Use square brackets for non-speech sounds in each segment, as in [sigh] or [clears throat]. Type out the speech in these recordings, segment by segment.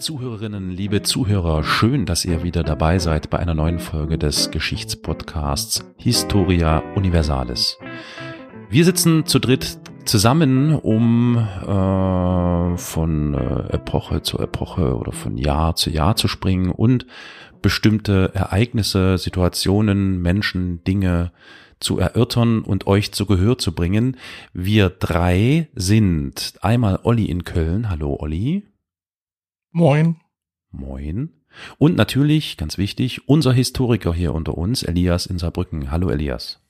Zuhörerinnen, liebe Zuhörer. Schön, dass ihr wieder dabei seid bei einer neuen Folge des Geschichtspodcasts Historia Universalis. Wir sitzen zu dritt zusammen, um äh, von äh, Epoche zu Epoche oder von Jahr zu Jahr zu springen und bestimmte Ereignisse, Situationen, Menschen, Dinge zu erörtern und euch zu Gehör zu bringen. Wir drei sind einmal Olli in Köln. Hallo Olli. Moin. Moin. Und natürlich, ganz wichtig, unser Historiker hier unter uns, Elias in Saarbrücken. Hallo Elias.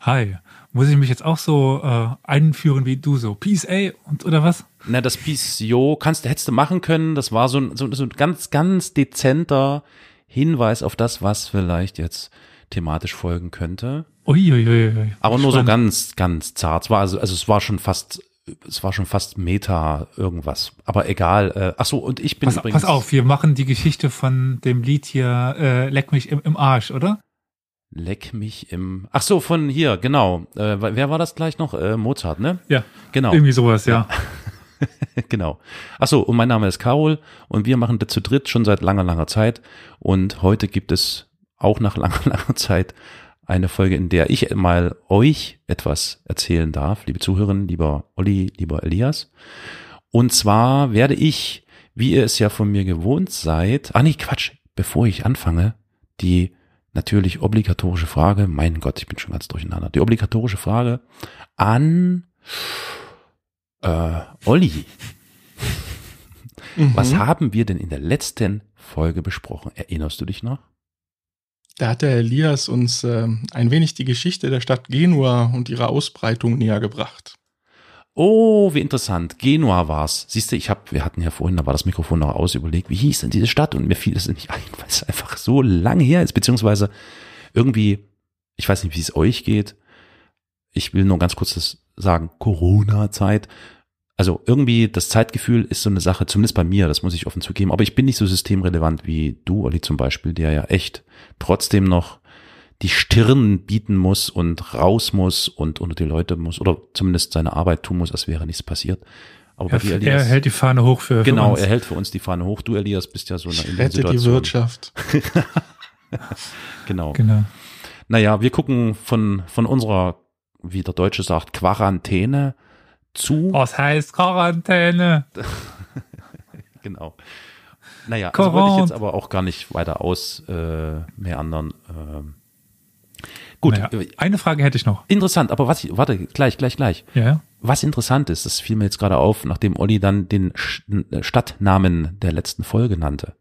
Hi. Muss ich mich jetzt auch so äh, einführen wie du so? Peace, ey, und, oder was? Na, das Peace, jo, kannst, hättest du machen können. Das war so ein, so, so ein ganz, ganz dezenter Hinweis auf das, was vielleicht jetzt thematisch folgen könnte. Uiuiui. Aber nur so ganz, ganz zart. Es war also, also es war schon fast, es war schon fast Meta irgendwas. Aber egal. Äh, ach so, und ich bin pass, übrigens. Pass auf, wir machen die Geschichte von dem Lied hier äh, Leck mich im, im Arsch, oder? Leck mich im. Ach so, von hier, genau. Äh, wer war das gleich noch? Äh, Mozart, ne? Ja. Genau. Irgendwie sowas, ja. [laughs] genau. Ach so, und mein Name ist Carol und wir machen das zu dritt schon seit langer, langer Zeit. Und heute gibt es auch nach langer, [laughs] langer Zeit eine Folge, in der ich mal euch etwas erzählen darf, liebe Zuhörerinnen, lieber Olli, lieber Elias. Und zwar werde ich, wie ihr es ja von mir gewohnt seid, ah nee, Quatsch, bevor ich anfange, die natürlich obligatorische Frage, mein Gott, ich bin schon ganz durcheinander, die obligatorische Frage an äh, Olli. Mhm. Was haben wir denn in der letzten Folge besprochen? Erinnerst du dich noch? Da hat der Elias uns äh, ein wenig die Geschichte der Stadt Genua und ihrer Ausbreitung näher gebracht. Oh, wie interessant. Genua war's. Siehst du, ich hab, wir hatten ja vorhin, da war das Mikrofon noch aus, überlegt, wie hieß denn diese Stadt? Und mir fiel es [laughs] nicht ein, weil es einfach so lange her ist, beziehungsweise irgendwie, ich weiß nicht, wie es euch geht. Ich will nur ganz kurz das sagen, Corona-Zeit. Also irgendwie das Zeitgefühl ist so eine Sache, zumindest bei mir, das muss ich offen zugeben. Aber ich bin nicht so systemrelevant wie du, Olli zum Beispiel, der ja echt trotzdem noch die Stirn bieten muss und raus muss und unter die Leute muss oder zumindest seine Arbeit tun muss, als wäre nichts passiert. Aber er, bei dir, Elias, er hält die Fahne hoch für, genau, für er hält für uns die Fahne hoch. Du, Elias, bist ja so eine in Situation. die Wirtschaft. [laughs] genau. genau. Naja, wir gucken von, von unserer, wie der Deutsche sagt, Quarantäne zu. Was heißt Quarantäne? [laughs] genau. Naja, also wollte ich jetzt aber auch gar nicht weiter aus äh, mehr anderen. Ähm, Gut. Naja, eine Frage hätte ich noch. Interessant, aber was, warte, gleich, gleich, gleich. Ja. Was interessant ist, das fiel mir jetzt gerade auf, nachdem Olli dann den äh, Stadtnamen der letzten Folge nannte.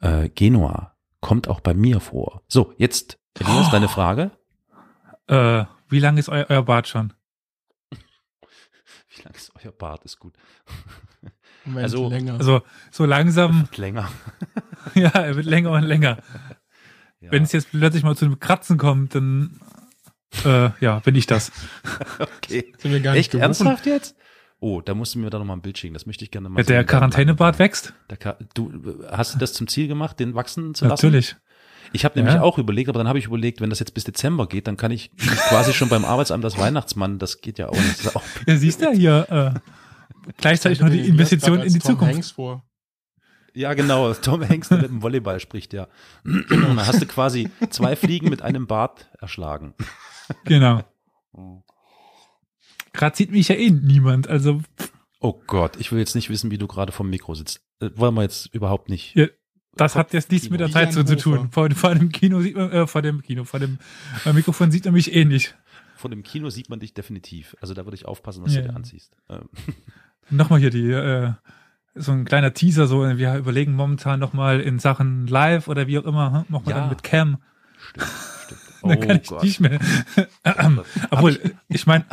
Äh, Genua kommt auch bei mir vor. So, jetzt, Elias, oh. deine Frage. Äh, wie lang ist eu euer Bart schon? Lang ist euer Bart? Ist gut. [laughs] Moment, also, länger. also so langsam. länger. [laughs] ja, er wird länger und länger. Ja. Wenn es jetzt plötzlich mal zu einem Kratzen kommt, dann äh, ja, bin ich das. [laughs] okay. Sind wir gar nicht Echt gerufen? ernsthaft jetzt? Oh, da musst du mir da nochmal ein Bild schicken. Das möchte ich gerne mal. Ja, der Quarantänebart wächst? Der, du hast du das zum Ziel gemacht, den wachsen zu lassen? Natürlich. Ich habe nämlich ja. auch überlegt, aber dann habe ich überlegt, wenn das jetzt bis Dezember geht, dann kann ich quasi schon beim Arbeitsamt das Weihnachtsmann, das geht ja auch nicht. Auch ja, siehst du hier äh, gleichzeitig noch die Investition in die Tom Zukunft. Hanks vor. Ja, genau. [laughs] Tom Hanks, der mit dem Volleyball spricht, ja. Genau, dann hast du quasi zwei Fliegen mit einem Bart erschlagen. Genau. [laughs] Gerade sieht mich ja eh niemand, also. Oh Gott, ich will jetzt nicht wissen, wie du gerade vom Mikro sitzt. Äh, wollen wir jetzt überhaupt nicht. Ja, das hat jetzt nichts mit der Zeit zu, zu tun. Vor, vor, dem Kino sieht man, äh, vor dem Kino, vor dem äh, Mikrofon sieht man mich eh nicht. Vor dem Kino sieht man dich definitiv. Also da würde ich aufpassen, was ja. du dir anziehst. Ähm. [laughs] Nochmal hier die, äh, so ein kleiner Teaser, so wir überlegen momentan nochmal in Sachen Live oder wie auch immer, hm, machen wir ja. dann mit Cam. Stimmt, stimmt. Oh [laughs] dann kann ich Gott. nicht mehr. Obwohl, ich, ich meine.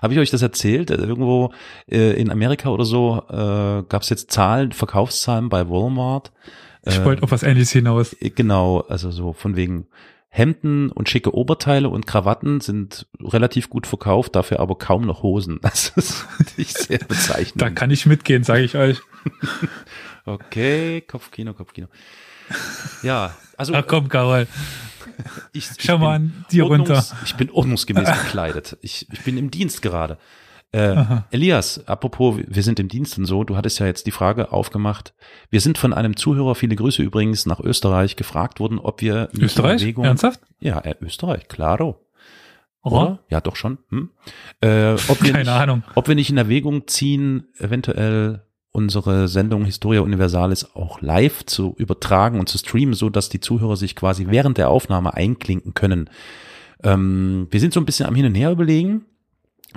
Habe ich euch das erzählt? Irgendwo äh, in Amerika oder so äh, gab es jetzt Zahlen, Verkaufszahlen bei Walmart. Ich äh, wollte auf was Ähnliches hinaus. Äh, genau, also so von wegen Hemden und schicke Oberteile und Krawatten sind relativ gut verkauft, dafür aber kaum noch Hosen. [laughs] Das ist nicht sehr [laughs] bezeichnend. da kann ich mitgehen, sage ich euch. [laughs] okay, Kopfkino, Kopfkino. Ja, also. Ach komm, Karol. Ich, ich Schau mal an dir runter. Ich bin ordnungsgemäß gekleidet. Ich, ich bin im Dienst gerade. Äh, Elias, apropos, wir sind im Dienst und so, du hattest ja jetzt die Frage aufgemacht. Wir sind von einem Zuhörer, viele Grüße übrigens, nach Österreich gefragt worden, ob wir Österreich? Erwägung, Ernsthaft? Ja, äh, Österreich, claro. Oder? Ja, doch schon. Hm? Äh, ob wir [laughs] Keine nicht, Ahnung. Ob wir nicht in Erwägung ziehen, eventuell unsere Sendung Historia Universalis auch live zu übertragen und zu streamen, so dass die Zuhörer sich quasi während der Aufnahme einklinken können. Ähm, wir sind so ein bisschen am Hin und Her überlegen.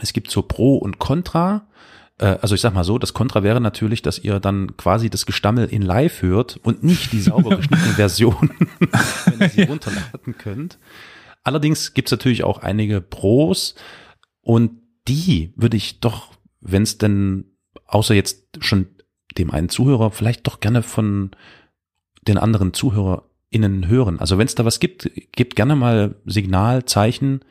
Es gibt so Pro und Contra. Äh, also ich sag mal so, das Contra wäre natürlich, dass ihr dann quasi das Gestammel in live hört und nicht die sauber [laughs] geschnittene Version, [laughs] wenn ihr sie runterladen könnt. Allerdings gibt's natürlich auch einige Pros und die würde ich doch, wenn es denn außer jetzt schon dem einen Zuhörer, vielleicht doch gerne von den anderen ZuhörerInnen hören. Also wenn es da was gibt, gebt gerne mal Signal, Zeichen.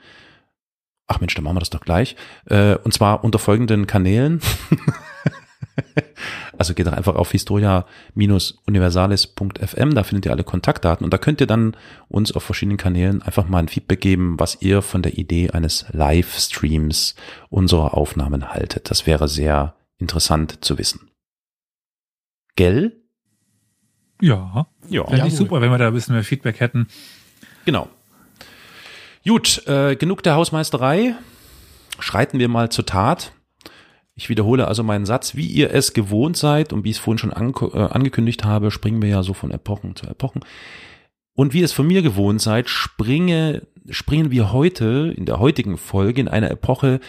Ach Mensch, dann machen wir das doch gleich. Äh, und zwar unter folgenden Kanälen. [laughs] also geht doch einfach auf historia-universalis.fm, da findet ihr alle Kontaktdaten und da könnt ihr dann uns auf verschiedenen Kanälen einfach mal ein Feedback geben, was ihr von der Idee eines Livestreams unserer Aufnahmen haltet. Das wäre sehr interessant zu wissen. Gell? Ja. Ja. Fände ich super, wenn wir da ein bisschen mehr Feedback hätten. Genau. Gut, äh, genug der Hausmeisterei. Schreiten wir mal zur Tat. Ich wiederhole also meinen Satz, wie ihr es gewohnt seid und wie ich es vorhin schon äh, angekündigt habe, springen wir ja so von Epochen zu Epochen. Und wie ihr es von mir gewohnt seid, springe, springen wir heute, in der heutigen Folge, in eine Epoche,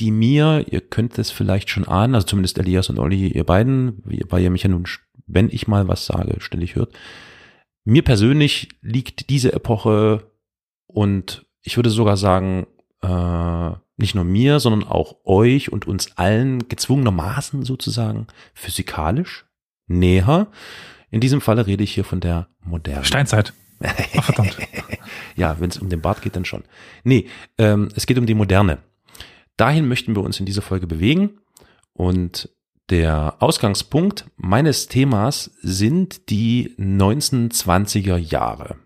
die mir, ihr könnt es vielleicht schon ahnen, also zumindest Elias und Olli, ihr beiden, weil ihr mich ja nun, wenn ich mal was sage, ständig hört. Mir persönlich liegt diese Epoche und ich würde sogar sagen, äh, nicht nur mir, sondern auch euch und uns allen gezwungenermaßen sozusagen physikalisch näher. In diesem Falle rede ich hier von der modernen. Steinzeit. Ach, verdammt. [laughs] ja, wenn es um den Bart geht, dann schon. Nee, ähm, es geht um die Moderne. Dahin möchten wir uns in dieser Folge bewegen. Und der Ausgangspunkt meines Themas sind die 1920er Jahre.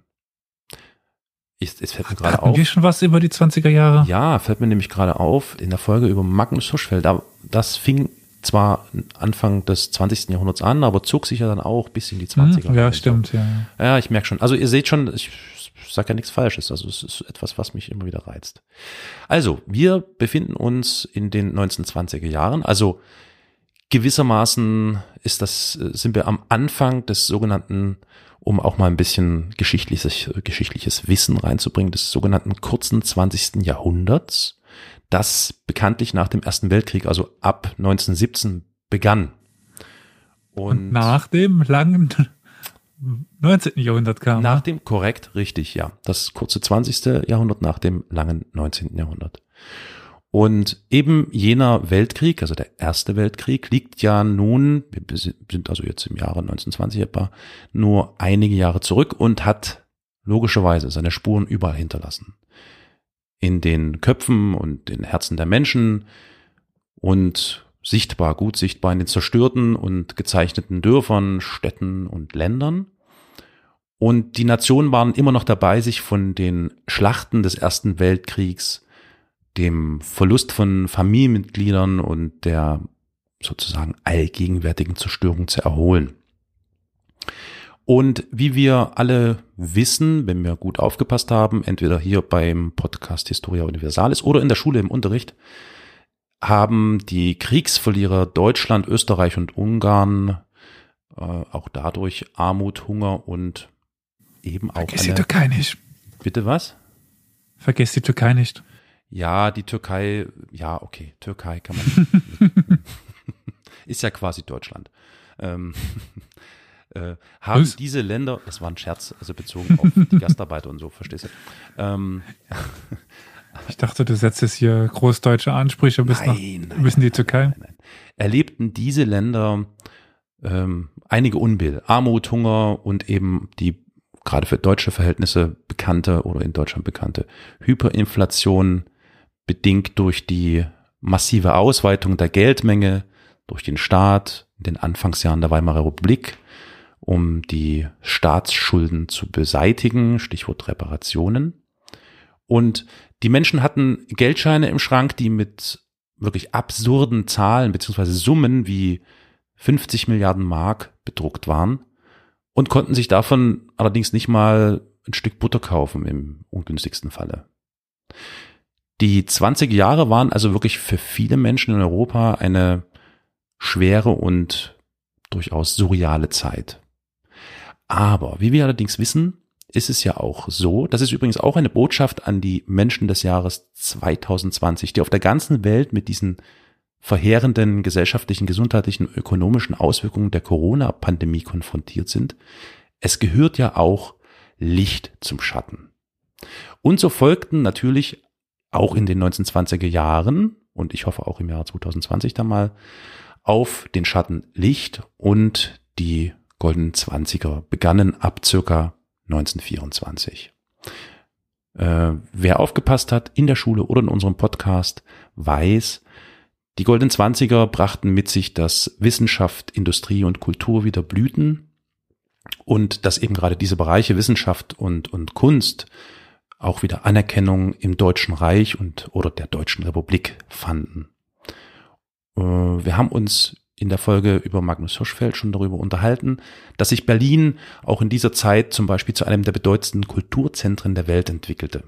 Ich, es fällt mir gerade auf. wir schon was über die 20er Jahre? Ja, fällt mir nämlich gerade auf, in der Folge über Magnus Hirschfeld, da, das fing zwar Anfang des 20. Jahrhunderts an, aber zog sich ja dann auch bis in die 20er. Hm, ja, stimmt, ja. Ja, ich merke schon. Also ihr seht schon, ich sage ja nichts Falsches. Also es ist etwas, was mich immer wieder reizt. Also, wir befinden uns in den 1920er Jahren. Also gewissermaßen ist das, sind wir am Anfang des sogenannten, um auch mal ein bisschen geschichtliches, geschichtliches Wissen reinzubringen, des sogenannten kurzen 20. Jahrhunderts, das bekanntlich nach dem Ersten Weltkrieg, also ab 1917 begann. Und, Und nach dem langen 19. Jahrhundert kam. Nach dem, korrekt, richtig, ja. Das kurze 20. Jahrhundert nach dem langen 19. Jahrhundert. Und eben jener Weltkrieg, also der Erste Weltkrieg, liegt ja nun, wir sind also jetzt im Jahre 1920 etwa, nur einige Jahre zurück und hat logischerweise seine Spuren überall hinterlassen. In den Köpfen und den Herzen der Menschen und sichtbar, gut sichtbar in den zerstörten und gezeichneten Dörfern, Städten und Ländern. Und die Nationen waren immer noch dabei, sich von den Schlachten des Ersten Weltkriegs, dem Verlust von Familienmitgliedern und der sozusagen allgegenwärtigen Zerstörung zu erholen. Und wie wir alle wissen, wenn wir gut aufgepasst haben, entweder hier beim Podcast Historia Universalis oder in der Schule im Unterricht, haben die Kriegsverlierer Deutschland, Österreich und Ungarn äh, auch dadurch Armut, Hunger und eben auch. Vergiss die Türkei nicht. Bitte was? Vergiss die Türkei nicht. Ja, die Türkei, ja, okay, Türkei kann man. [laughs] ist ja quasi Deutschland. Ähm, äh, haben Was? diese Länder, das war ein Scherz, also bezogen auf die [laughs] Gastarbeiter und so, verstehst du? Ähm, ich dachte, du setzt jetzt hier großdeutsche Ansprüche bis, nein, nach, nein, bis in die Türkei. Nein, Erlebten diese Länder ähm, einige Unbill, Armut, Hunger und eben die gerade für deutsche Verhältnisse bekannte oder in Deutschland bekannte Hyperinflation, bedingt durch die massive Ausweitung der Geldmenge durch den Staat in den Anfangsjahren der Weimarer Republik, um die Staatsschulden zu beseitigen, Stichwort Reparationen. Und die Menschen hatten Geldscheine im Schrank, die mit wirklich absurden Zahlen beziehungsweise Summen wie 50 Milliarden Mark bedruckt waren und konnten sich davon allerdings nicht mal ein Stück Butter kaufen im ungünstigsten Falle. Die 20 Jahre waren also wirklich für viele Menschen in Europa eine schwere und durchaus surreale Zeit. Aber wie wir allerdings wissen, ist es ja auch so, das ist übrigens auch eine Botschaft an die Menschen des Jahres 2020, die auf der ganzen Welt mit diesen verheerenden gesellschaftlichen, gesundheitlichen, ökonomischen Auswirkungen der Corona-Pandemie konfrontiert sind. Es gehört ja auch Licht zum Schatten. Und so folgten natürlich auch in den 1920er Jahren und ich hoffe auch im Jahr 2020 dann mal auf den Schatten Licht und die goldenen Zwanziger begannen ab circa 1924. Äh, wer aufgepasst hat in der Schule oder in unserem Podcast, weiß, die goldenen Zwanziger brachten mit sich, dass Wissenschaft, Industrie und Kultur wieder blühten und dass eben gerade diese Bereiche Wissenschaft und, und Kunst auch wieder Anerkennung im Deutschen Reich und oder der Deutschen Republik fanden. Äh, wir haben uns in der Folge über Magnus Hirschfeld schon darüber unterhalten, dass sich Berlin auch in dieser Zeit zum Beispiel zu einem der bedeutendsten Kulturzentren der Welt entwickelte.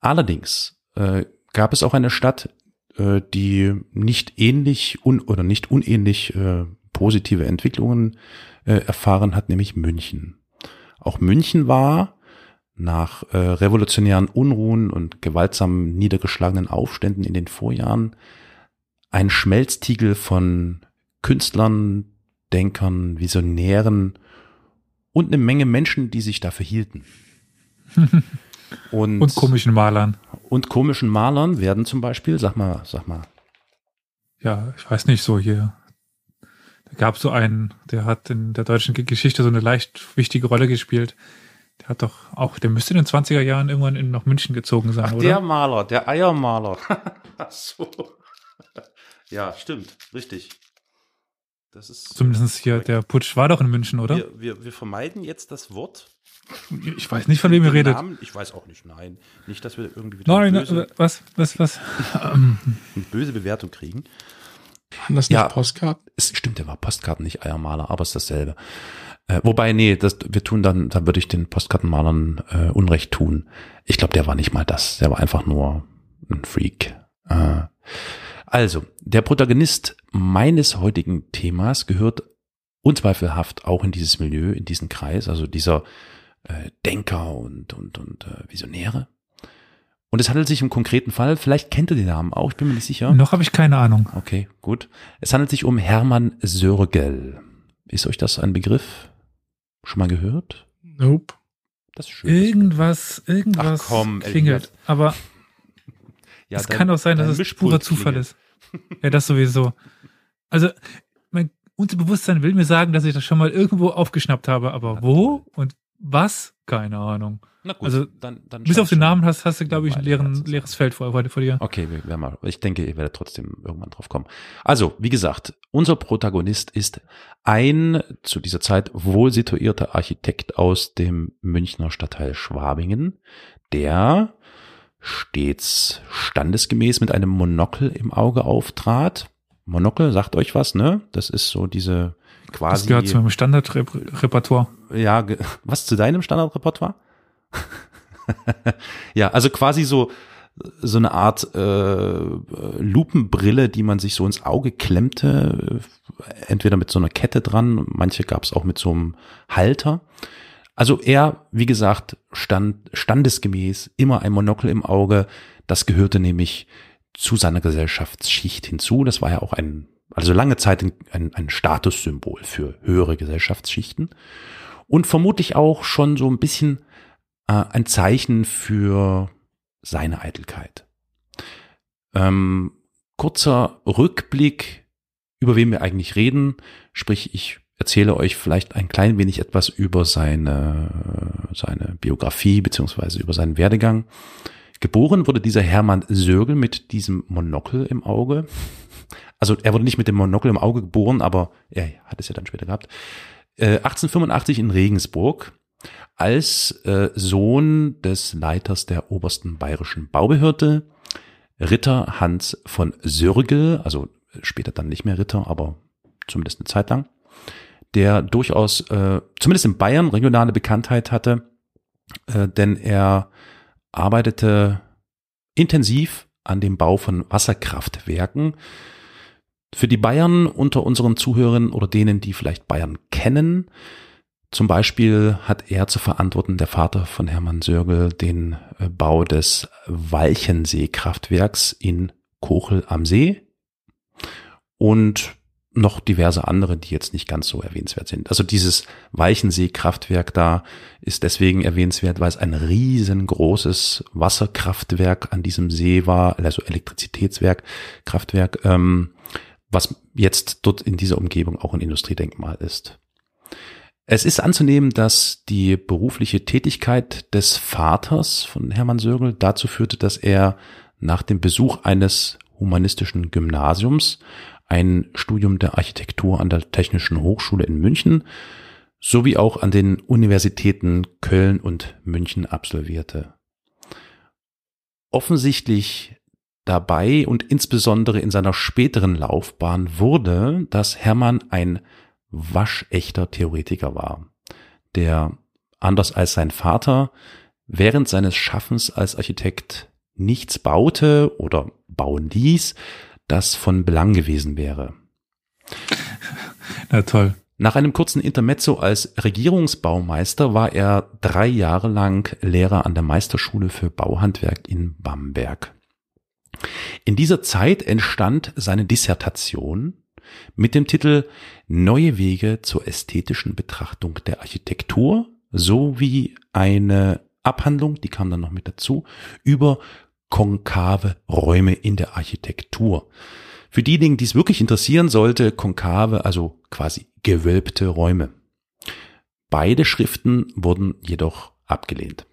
Allerdings äh, gab es auch eine Stadt, äh, die nicht ähnlich un oder nicht unähnlich äh, positive Entwicklungen äh, erfahren hat, nämlich München. Auch München war nach äh, revolutionären Unruhen und gewaltsam niedergeschlagenen Aufständen in den Vorjahren ein Schmelztiegel von Künstlern, Denkern, Visionären und eine Menge Menschen, die sich dafür hielten. [laughs] und, und komischen Malern. Und komischen Malern werden zum Beispiel, sag mal, sag mal. Ja, ich weiß nicht, so hier. Da gab so einen, der hat in der deutschen Geschichte so eine leicht wichtige Rolle gespielt. Der hat doch auch, der müsste in den 20er Jahren irgendwann in, nach München gezogen sein, Ach, oder? Der Maler, der Eiermaler. [laughs] Ach so. Ja, stimmt, richtig. Das ist Zumindest hier, der Putsch war doch in München, oder? Wir, wir, wir vermeiden jetzt das Wort. Ich weiß nicht, von wem ihr redet. Namen, ich weiß auch nicht, nein. Nicht, dass wir irgendwie wieder nein, böse, was, was, was? eine [laughs] böse Bewertung kriegen. Waren das nicht ja, Postkarten? Es stimmt, der war Postkarten, nicht Eiermaler, aber es ist dasselbe. Äh, wobei, nee, das, wir tun dann, dann würde ich den Postkartenmalern äh, Unrecht tun. Ich glaube, der war nicht mal das. Der war einfach nur ein Freak. Äh, also, der Protagonist meines heutigen Themas gehört unzweifelhaft auch in dieses Milieu, in diesen Kreis, also dieser äh, Denker und, und, und äh, Visionäre. Und es handelt sich im konkreten Fall, vielleicht kennt ihr den Namen auch, ich bin mir nicht sicher. Noch habe ich keine Ahnung. Okay, gut. Es handelt sich um Hermann Sörgel. Ist euch das ein Begriff? Schon mal gehört? Nope. Das ist schön. Irgendwas, irgendwas Ach komm, klingelt. Aber ja, es kann auch sein, dass es purer Zufall klingelt. ist ja, das sowieso. Also, mein Unterbewusstsein will mir sagen, dass ich das schon mal irgendwo aufgeschnappt habe, aber wo und was? Keine Ahnung. Na gut, also, dann, dann bis auf den Namen hast, hast du, glaube ich, ein leeren, leeres Feld vor, vor dir. Okay, wir, wir mal. Ich denke, ihr werdet trotzdem irgendwann drauf kommen. Also, wie gesagt, unser Protagonist ist ein zu dieser Zeit wohl situierter Architekt aus dem Münchner Stadtteil Schwabingen, der stets standesgemäß mit einem Monokel im Auge auftrat. Monokel sagt euch was, ne? Das ist so diese quasi. Das gehört zu meinem Standardrepertoire. Ja, was zu deinem Standardrepertoire? [laughs] ja, also quasi so so eine Art äh, Lupenbrille, die man sich so ins Auge klemmte, entweder mit so einer Kette dran, manche gab es auch mit so einem Halter. Also er, wie gesagt, stand standesgemäß immer ein Monokel im Auge. Das gehörte nämlich zu seiner Gesellschaftsschicht hinzu. Das war ja auch ein, also lange Zeit ein, ein Statussymbol für höhere Gesellschaftsschichten. Und vermutlich auch schon so ein bisschen äh, ein Zeichen für seine Eitelkeit. Ähm, kurzer Rückblick, über wen wir eigentlich reden. Sprich, ich erzähle euch vielleicht ein klein wenig etwas über seine, seine Biografie beziehungsweise über seinen Werdegang. Geboren wurde dieser Hermann Sörgel mit diesem Monokel im Auge. Also er wurde nicht mit dem Monokel im Auge geboren, aber er hat es ja dann später gehabt. Äh, 1885 in Regensburg als äh, Sohn des Leiters der obersten bayerischen Baubehörde, Ritter Hans von Sörgel, also später dann nicht mehr Ritter, aber zumindest eine Zeit lang, der durchaus, äh, zumindest in Bayern, regionale Bekanntheit hatte, äh, denn er arbeitete intensiv an dem Bau von Wasserkraftwerken. Für die Bayern unter unseren Zuhörern oder denen, die vielleicht Bayern kennen, zum Beispiel hat er zu verantworten, der Vater von Hermann Sörgel, den äh, Bau des Walchensee-Kraftwerks in Kochel am See und noch diverse andere, die jetzt nicht ganz so erwähnenswert sind. Also dieses Weichensee-Kraftwerk da ist deswegen erwähnenswert, weil es ein riesengroßes Wasserkraftwerk an diesem See war, also Elektrizitätswerk, Kraftwerk, ähm, was jetzt dort in dieser Umgebung auch ein Industriedenkmal ist. Es ist anzunehmen, dass die berufliche Tätigkeit des Vaters von Hermann Sögel dazu führte, dass er nach dem Besuch eines humanistischen Gymnasiums ein Studium der Architektur an der Technischen Hochschule in München sowie auch an den Universitäten Köln und München absolvierte. Offensichtlich dabei und insbesondere in seiner späteren Laufbahn wurde, dass Hermann ein waschechter Theoretiker war, der anders als sein Vater während seines Schaffens als Architekt nichts baute oder bauen ließ, das von Belang gewesen wäre. [laughs] Na toll. Nach einem kurzen Intermezzo als Regierungsbaumeister war er drei Jahre lang Lehrer an der Meisterschule für Bauhandwerk in Bamberg. In dieser Zeit entstand seine Dissertation mit dem Titel Neue Wege zur ästhetischen Betrachtung der Architektur sowie eine Abhandlung, die kam dann noch mit dazu, über konkave Räume in der Architektur. Für diejenigen, die es wirklich interessieren sollte, konkave, also quasi gewölbte Räume. Beide Schriften wurden jedoch abgelehnt.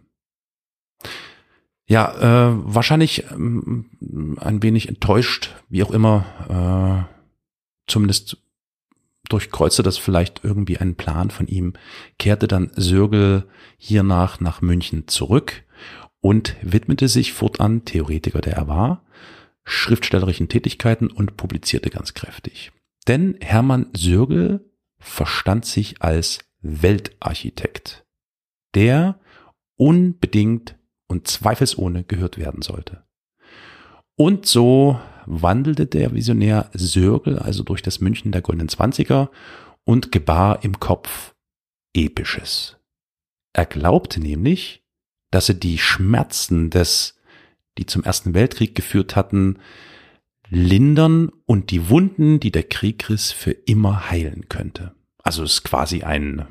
Ja, äh, wahrscheinlich ähm, ein wenig enttäuscht, wie auch immer, äh, zumindest durchkreuzte das vielleicht irgendwie einen Plan von ihm, kehrte dann Sörgel hiernach nach München zurück und widmete sich fortan Theoretiker, der er war, schriftstellerischen Tätigkeiten und publizierte ganz kräftig. Denn Hermann Sörgel verstand sich als Weltarchitekt, der unbedingt und zweifelsohne gehört werden sollte. Und so wandelte der Visionär Sörgel also durch das München der goldenen Zwanziger und gebar im Kopf Episches. Er glaubte nämlich, dass er die Schmerzen des, die zum Ersten Weltkrieg geführt hatten, lindern und die Wunden, die der Krieg riss, für immer heilen könnte. Also ist quasi ein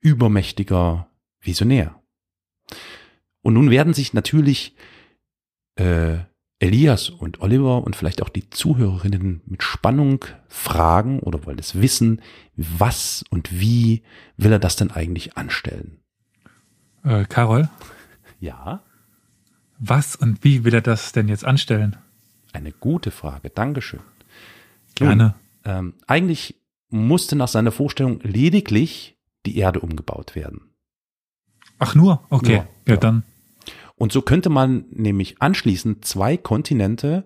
übermächtiger Visionär. Und nun werden sich natürlich äh, Elias und Oliver und vielleicht auch die Zuhörerinnen mit Spannung fragen oder wollen es wissen, was und wie will er das denn eigentlich anstellen? Äh, Carol? Ja. Was und wie will er das denn jetzt anstellen? Eine gute Frage, Dankeschön. Gerne. Nun, ähm, eigentlich musste nach seiner Vorstellung lediglich die Erde umgebaut werden. Ach nur? Okay, nur, ja, ja dann. Und so könnte man nämlich anschließend zwei Kontinente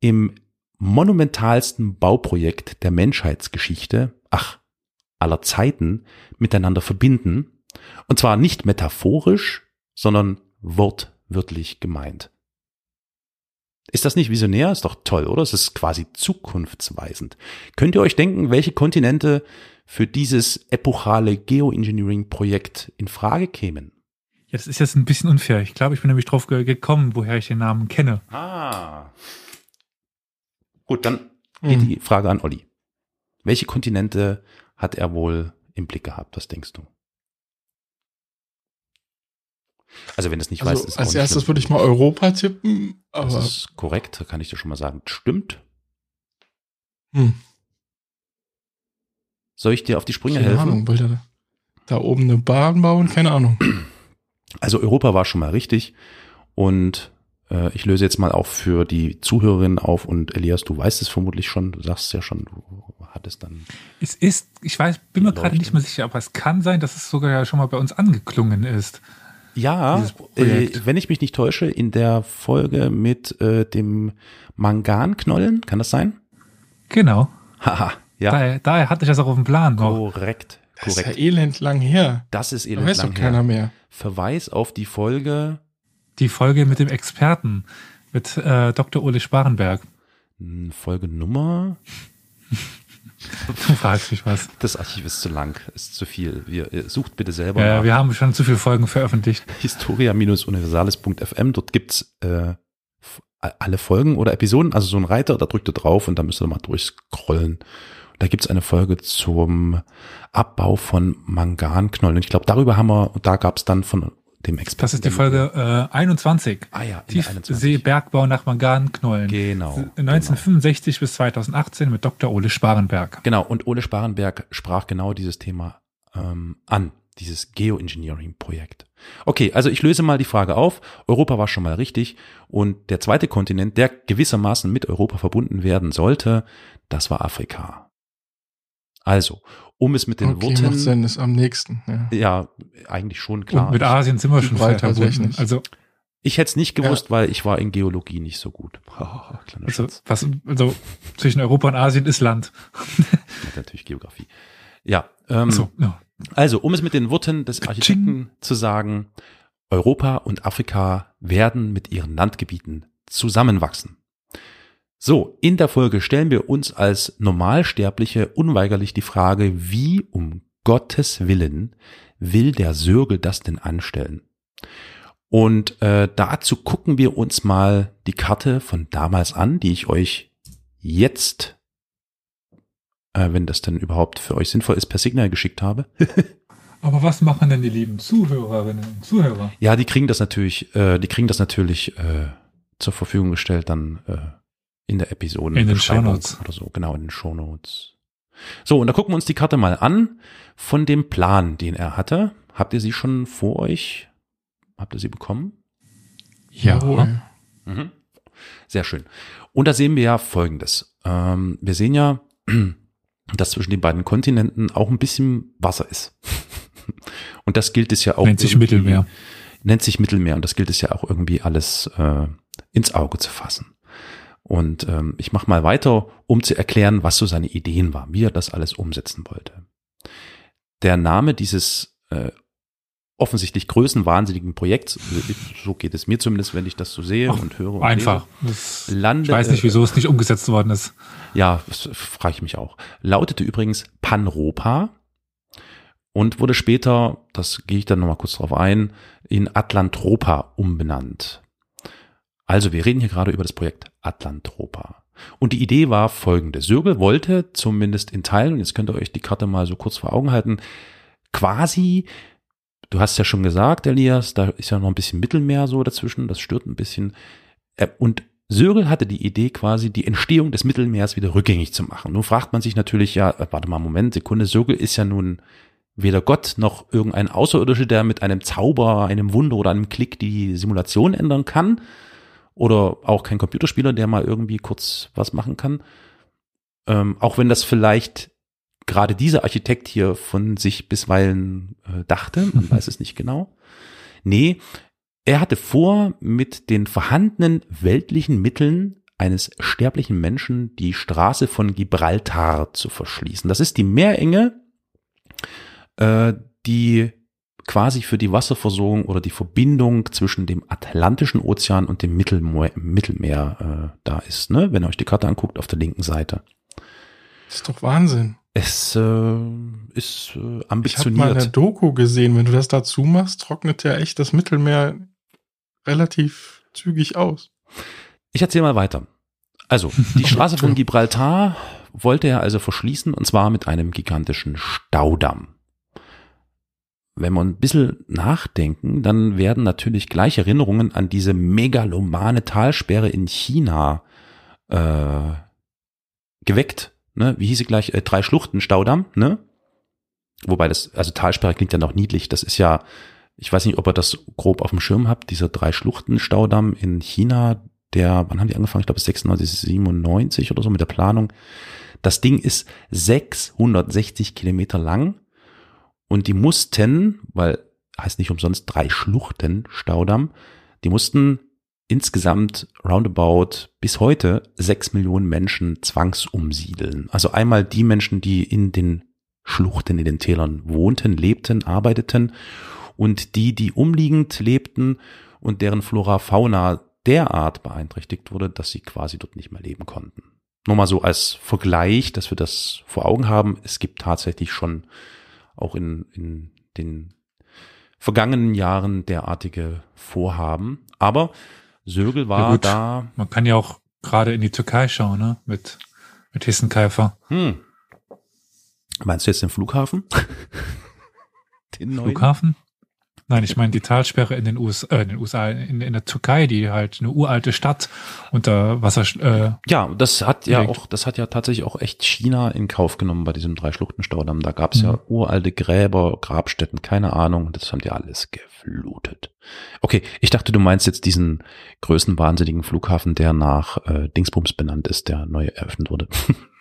im monumentalsten Bauprojekt der Menschheitsgeschichte, ach, aller Zeiten, miteinander verbinden. Und zwar nicht metaphorisch, sondern wortwörtlich gemeint. Ist das nicht visionär? Ist doch toll, oder? Es ist quasi zukunftsweisend. Könnt ihr euch denken, welche Kontinente für dieses epochale Geoengineering-Projekt in Frage kämen? Jetzt ist jetzt ein bisschen unfair. Ich glaube, ich bin nämlich drauf gekommen, woher ich den Namen kenne. Ah. Gut, dann geht hm. die Frage an Olli. Welche Kontinente hat er wohl im Blick gehabt? Was denkst du? Also wenn es nicht also, weiß, ist als erstes würde ich mal Europa tippen. Aber das ist korrekt, kann ich dir schon mal sagen. Stimmt. Hm. Soll ich dir auf die Sprünge Keine helfen? Ahnung, will der da oben eine Bahn bauen? Keine Ahnung. Also Europa war schon mal richtig und äh, ich löse jetzt mal auch für die Zuhörerinnen auf und Elias, du weißt es vermutlich schon, du sagst es ja schon, du hattest dann. Es ist, ich weiß, bin mir gerade nicht mehr sicher, aber es kann sein, dass es sogar ja schon mal bei uns angeklungen ist. Ja, äh, wenn ich mich nicht täusche, in der Folge mit äh, dem Manganknollen, kann das sein? Genau. Haha, ja. Daher, daher hatte ich das auch auf dem Plan. Noch. Korrekt. Das korrekt. ist ja elend lang her. Das ist Da elend weiß lang doch keiner her. mehr. Verweis auf die Folge Die Folge mit dem Experten, mit äh, Dr. Uli Sparenberg. hm, Folge Nummer. [laughs] Du fragst mich was. Das Archiv ist zu lang, ist zu viel. Wir, sucht bitte selber Ja, nach wir haben schon zu viele Folgen veröffentlicht. historia-universales.fm. Dort gibt's äh, alle Folgen oder Episoden, also so ein Reiter, da drückt ihr drauf und da müsst ihr mal durchscrollen. Da gibt's eine Folge zum Abbau von Manganknollen. Und ich glaube, darüber haben wir, da gab's dann von dem Experten. Das ist die Folge äh, 21. Ah ja, in der 21. Tiefseebergbau nach Manganknollen. Genau. 1965 bis 2018 mit Dr. Ole Sparenberg. Genau, und Ole Sparenberg sprach genau dieses Thema ähm, an, dieses Geoengineering-Projekt. Okay, also ich löse mal die Frage auf. Europa war schon mal richtig und der zweite Kontinent, der gewissermaßen mit Europa verbunden werden sollte, das war Afrika. Also, um es mit den Okay, macht Wurzeln, Sinn, ist am nächsten. Ja. ja, eigentlich schon klar. Und mit Asien sind wir schon verbunden. tatsächlich. Also, ich hätte es nicht gewusst, weil ich war in Geologie nicht so gut. [laughs] Kleiner also, was, also zwischen Europa und Asien ist Land. [laughs] Natürlich Geografie. Ja, ähm, So, ja. Also, um es mit den Worten des Architekten zu sagen, Europa und Afrika werden mit ihren Landgebieten zusammenwachsen. So, in der Folge stellen wir uns als Normalsterbliche unweigerlich die Frage, wie um Gottes Willen will der Sörgel das denn anstellen? Und äh, dazu gucken wir uns mal die Karte von damals an, die ich euch jetzt, äh, wenn das denn überhaupt für euch sinnvoll ist, per Signal geschickt habe. [laughs] Aber was machen denn die lieben Zuhörerinnen und Zuhörer? Ja, die kriegen das natürlich, äh, die kriegen das natürlich äh, zur Verfügung gestellt dann äh, in der Episode. In den Shownotes. Oder so, genau, in den Shownotes. So, und da gucken wir uns die Karte mal an von dem Plan, den er hatte. Habt ihr sie schon vor euch? Habt ihr sie bekommen? Jawohl. Mhm. Sehr schön. Und da sehen wir ja Folgendes. Ähm, wir sehen ja, [clears throat] dass zwischen den beiden Kontinenten auch ein bisschen Wasser ist. [laughs] Und das gilt es ja auch. Nennt sich irgendwie- Mittelmeer. Nennt sich Mittelmeer. Und das gilt es ja auch irgendwie alles äh, ins Auge zu fassen. Und ähm, ich mache mal weiter, um zu erklären, was so seine Ideen waren, wie er das alles umsetzen wollte. Der Name dieses äh, offensichtlich größenwahnsinnigen Projekts, so geht es mir zumindest, wenn ich das so sehe Ach, und höre. Und Einfach. Lese, Das, Lande, ich weiß nicht, äh, wieso es nicht umgesetzt worden ist. ja, das frage ich mich auch. Lautete übrigens Panropa und wurde später, das gehe ich dann nochmal kurz drauf ein, in Atlantropa umbenannt. Also wir reden hier gerade über das Projekt Atlantropa. Und die Idee war folgende. Sörgel wollte zumindest in Teilen, und jetzt könnt ihr euch die Karte mal so kurz vor Augen halten, quasi, du hast ja schon gesagt, Elias, da ist ja noch ein bisschen Mittelmeer so dazwischen, das stört ein bisschen. Äh, Und Sörgel hatte die Idee quasi, die Entstehung des Mittelmeers wieder rückgängig zu machen. Nun fragt man sich natürlich, ja, äh, warte mal, Moment, Sekunde, Sörgel ist ja nun weder Gott noch irgendein Außerirdischer, der mit einem Zauber, einem Wunder oder einem Klick die Simulation ändern kann. Oder auch kein Computerspieler, der mal irgendwie kurz was machen kann. Ähm, auch wenn das vielleicht gerade dieser Architekt hier von sich bisweilen äh, dachte, man weiß es nicht genau. Nee, er hatte vor, mit den vorhandenen weltlichen Mitteln eines sterblichen Menschen die Straße von Gibraltar zu verschließen. Das ist die Meerenge, äh, die quasi für die Wasserversorgung oder die Verbindung zwischen dem Atlantischen Ozean und dem Mittelmeer, Mittelmeer äh, da ist, ne? wenn ihr euch die Karte anguckt auf der linken Seite. Das ist doch Wahnsinn. Es äh, ist äh, Ich habe mal eine ambitioniert. Doku gesehen. Wenn du das dazu machst, trocknet ja echt das Mittelmeer relativ zügig aus. Ich erzähle mal weiter. Also, [laughs] die Straße von Gibraltar wollte er also verschließen und zwar mit einem gigantischen Staudamm. Wenn wir ein bisschen nachdenken, dann werden natürlich gleich Erinnerungen an diese megalomane Talsperre in China äh, geweckt. Ne? Wie hieß sie gleich? Äh, drei Schluchten Staudamm, ne? Wobei das, also Talsperre klingt ja noch niedlich. Das ist ja, ich weiß nicht, ob ihr das grob auf dem Schirm habt, dieser drei Schluchten Staudamm in China, der, wann haben die angefangen? Ich glaube 96, 97 oder so mit der Planung. Das Ding ist 660 Kilometer lang und die mussten, weil heißt nicht umsonst drei Schluchten Staudamm. Die mussten insgesamt roundabout bis heute sechs Millionen Menschen zwangsumsiedeln. Also einmal die Menschen, die in den Schluchten, in den Tälern wohnten, lebten, arbeiteten und die, die umliegend lebten und deren Flora Fauna derart beeinträchtigt wurde, dass sie quasi dort nicht mehr leben konnten. Nur mal so als Vergleich, dass wir das vor Augen haben. Es gibt tatsächlich schon auch in, in den vergangenen Jahren derartige Vorhaben. Aber Sögel war ja da. Man kann ja auch gerade in die Türkei schauen, ne? Mit, mit Hissenkeifer. Hm. Meinst du jetzt den Flughafen? [laughs] den neuen? Flughafen? Nein, ich meine die Talsperre in den USA, äh, in den USA, in, in der Türkei, die halt eine uralte Stadt unter Wasser. Äh, ja, das hat ja auch, das hat ja tatsächlich auch echt China in Kauf genommen bei diesem Dreischluchtenstaudamm. Da gab es mhm. ja uralte Gräber, Grabstätten, keine Ahnung. Das haben die alles geflutet. Okay, ich dachte, du meinst jetzt diesen größenwahnsinnigen Flughafen, der nach äh, Dingsbums benannt ist, der neu eröffnet wurde. [laughs]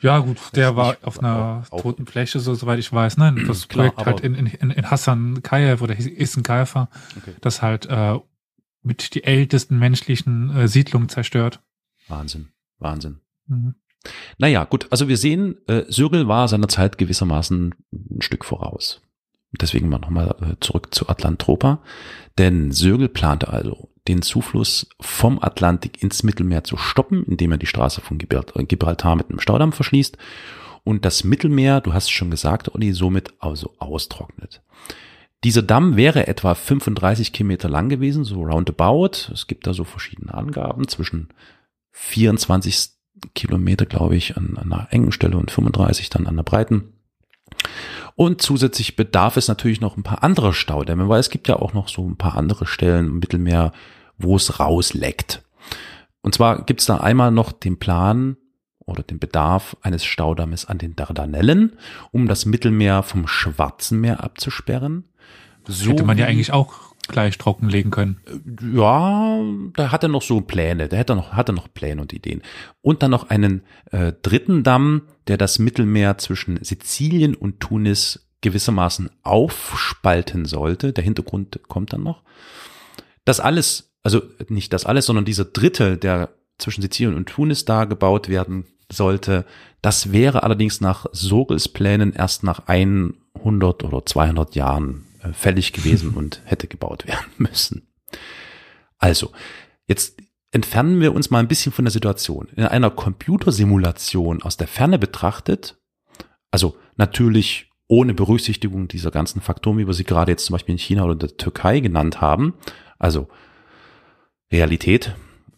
Ja, gut, der war auf einer toten Fläche, so soweit ich weiß. Nein, das Klar, Projekt halt in, in, in Hassan Kayev oder Issen Kaifa, okay. das halt äh, mit die ältesten menschlichen äh, Siedlungen zerstört. Wahnsinn, Wahnsinn. Mhm. Naja, gut, also wir sehen, äh, Syril war seiner Zeit gewissermaßen ein Stück voraus. Deswegen mal nochmal äh, zurück zu Atlantropa. Denn Sögel plante also den Zufluss vom Atlantik ins Mittelmeer zu stoppen, indem er die Straße von Gibraltar mit einem Staudamm verschließt und das Mittelmeer, du hast es schon gesagt, Olli, somit also austrocknet. Dieser Damm wäre etwa 35 Kilometer lang gewesen, so roundabout. Es gibt da so verschiedene Angaben zwischen 24 Kilometer, glaube ich, an, an einer engen Stelle und 35 dann an der breiten. Und zusätzlich bedarf es natürlich noch ein paar anderer Staudämme, weil es gibt ja auch noch so ein paar andere Stellen im Mittelmeer, wo es rausleckt. Und zwar gibt es da einmal noch den Plan oder den Bedarf eines Staudammes an den Dardanellen, um das Mittelmeer vom Schwarzen Meer abzusperren. So Hätte man ja eigentlich auch gleich trockenlegen können. Ja, da hat er noch so Pläne, da hat er noch, hat er noch Pläne und Ideen. Und dann noch einen äh, dritten Damm, der das Mittelmeer zwischen Sizilien und Tunis gewissermaßen aufspalten sollte. Der Hintergrund kommt dann noch. Das alles also nicht das alles, sondern dieser dritte, der zwischen Sizilien und Tunis da gebaut werden sollte, das wäre allerdings nach Sogels Plänen erst nach 100 oder 200 Jahren fällig gewesen [laughs] und hätte gebaut werden [laughs] müssen. Also, jetzt entfernen wir uns mal ein bisschen von der Situation. In einer Computersimulation aus der Ferne betrachtet, also natürlich ohne Berücksichtigung dieser ganzen Faktoren, wie wir sie gerade jetzt zum Beispiel in China oder der Türkei genannt haben, also Realität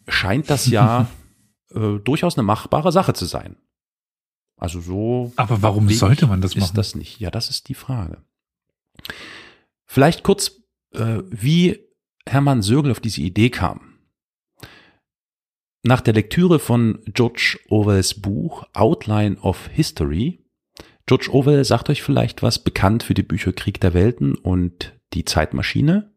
scheint das ja [laughs] äh, durchaus eine machbare Sache zu sein. Also so. Aber warum sollte man das machen? Ist das nicht? Ja, das ist die Frage. Vielleicht kurz, äh, wie Hermann Sögel auf diese Idee kam. Nach der Lektüre von George Orwells Buch Outline of History, George Orwell sagt euch vielleicht was bekannt für die Bücher Krieg der Welten und die Zeitmaschine.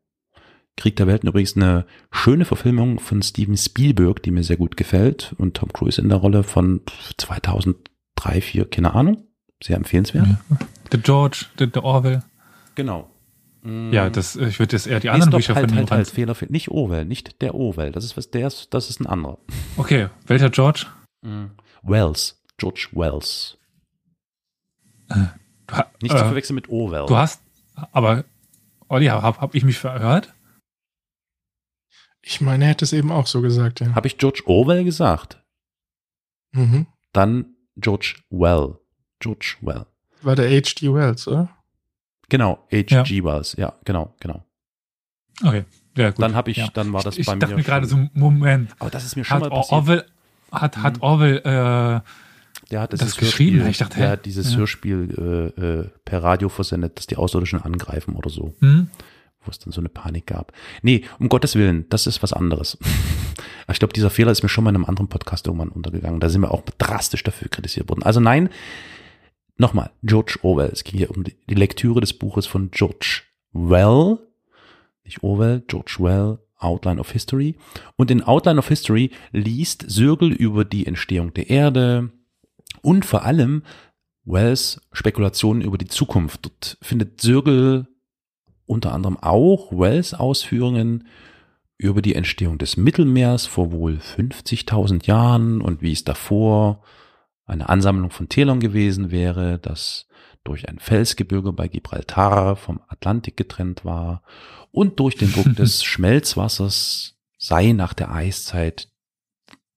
Krieg der Welten übrigens eine schöne Verfilmung von Steven Spielberg, die mir sehr gut gefällt und Tom Cruise in der Rolle von 2003, 4, keine Ahnung. Sehr empfehlenswert. The George, the, the Orwell. Genau. Ja, das, ich würde jetzt eher die anderen Bücher halt, von halt, halt, Fehler, nicht Orwell, nicht der Orwell. Das ist was, der ist, das ist ein anderer. Okay, welcher George? Wells, George Wells. Äh, nicht zu äh, verwechseln mit Orwell. Du hast, aber Olli, habe hab ich mich verhört? Ich meine, er hätte es eben auch so gesagt, ja. Habe ich George Orwell gesagt? Mhm. Dann George Well. George Well. War der H.G. Wells, oder? Genau, H.G. Ja. Ja, genau, genau. Okay, ja gut. Dann habe ich, ja. dann war das ich, bei ich mir. Ich dachte mir gerade so, Moment. Aber das ist mir schon hat mal passiert. Orwell, hat, hat mhm. Orwell, äh, der hat das geschrieben. Ich dachte, der hat dieses ja. Hörspiel äh, äh, per Radio versendet, dass die Außerirdischen angreifen oder so. Mhm wo es dann so eine Panik gab. Nee, um Gottes Willen, das ist was anderes. [laughs] ich glaube, dieser Fehler ist mir schon mal in einem anderen Podcast irgendwann untergegangen. Da sind wir auch drastisch dafür kritisiert worden. Also nein, nochmal, George Orwell. Es ging hier um die Lektüre des Buches von George Well, nicht Orwell, George Well, Outline of History. Und in Outline of History liest Sürgel über die Entstehung der Erde und vor allem Wells Spekulationen über die Zukunft. Dort findet Sürgel unter anderem auch Wells Ausführungen über die Entstehung des Mittelmeers vor wohl 50.000 Jahren und wie es davor eine Ansammlung von Tälern gewesen wäre, das durch ein Felsgebirge bei Gibraltar vom Atlantik getrennt war und durch den Druck [laughs] des Schmelzwassers sei nach der Eiszeit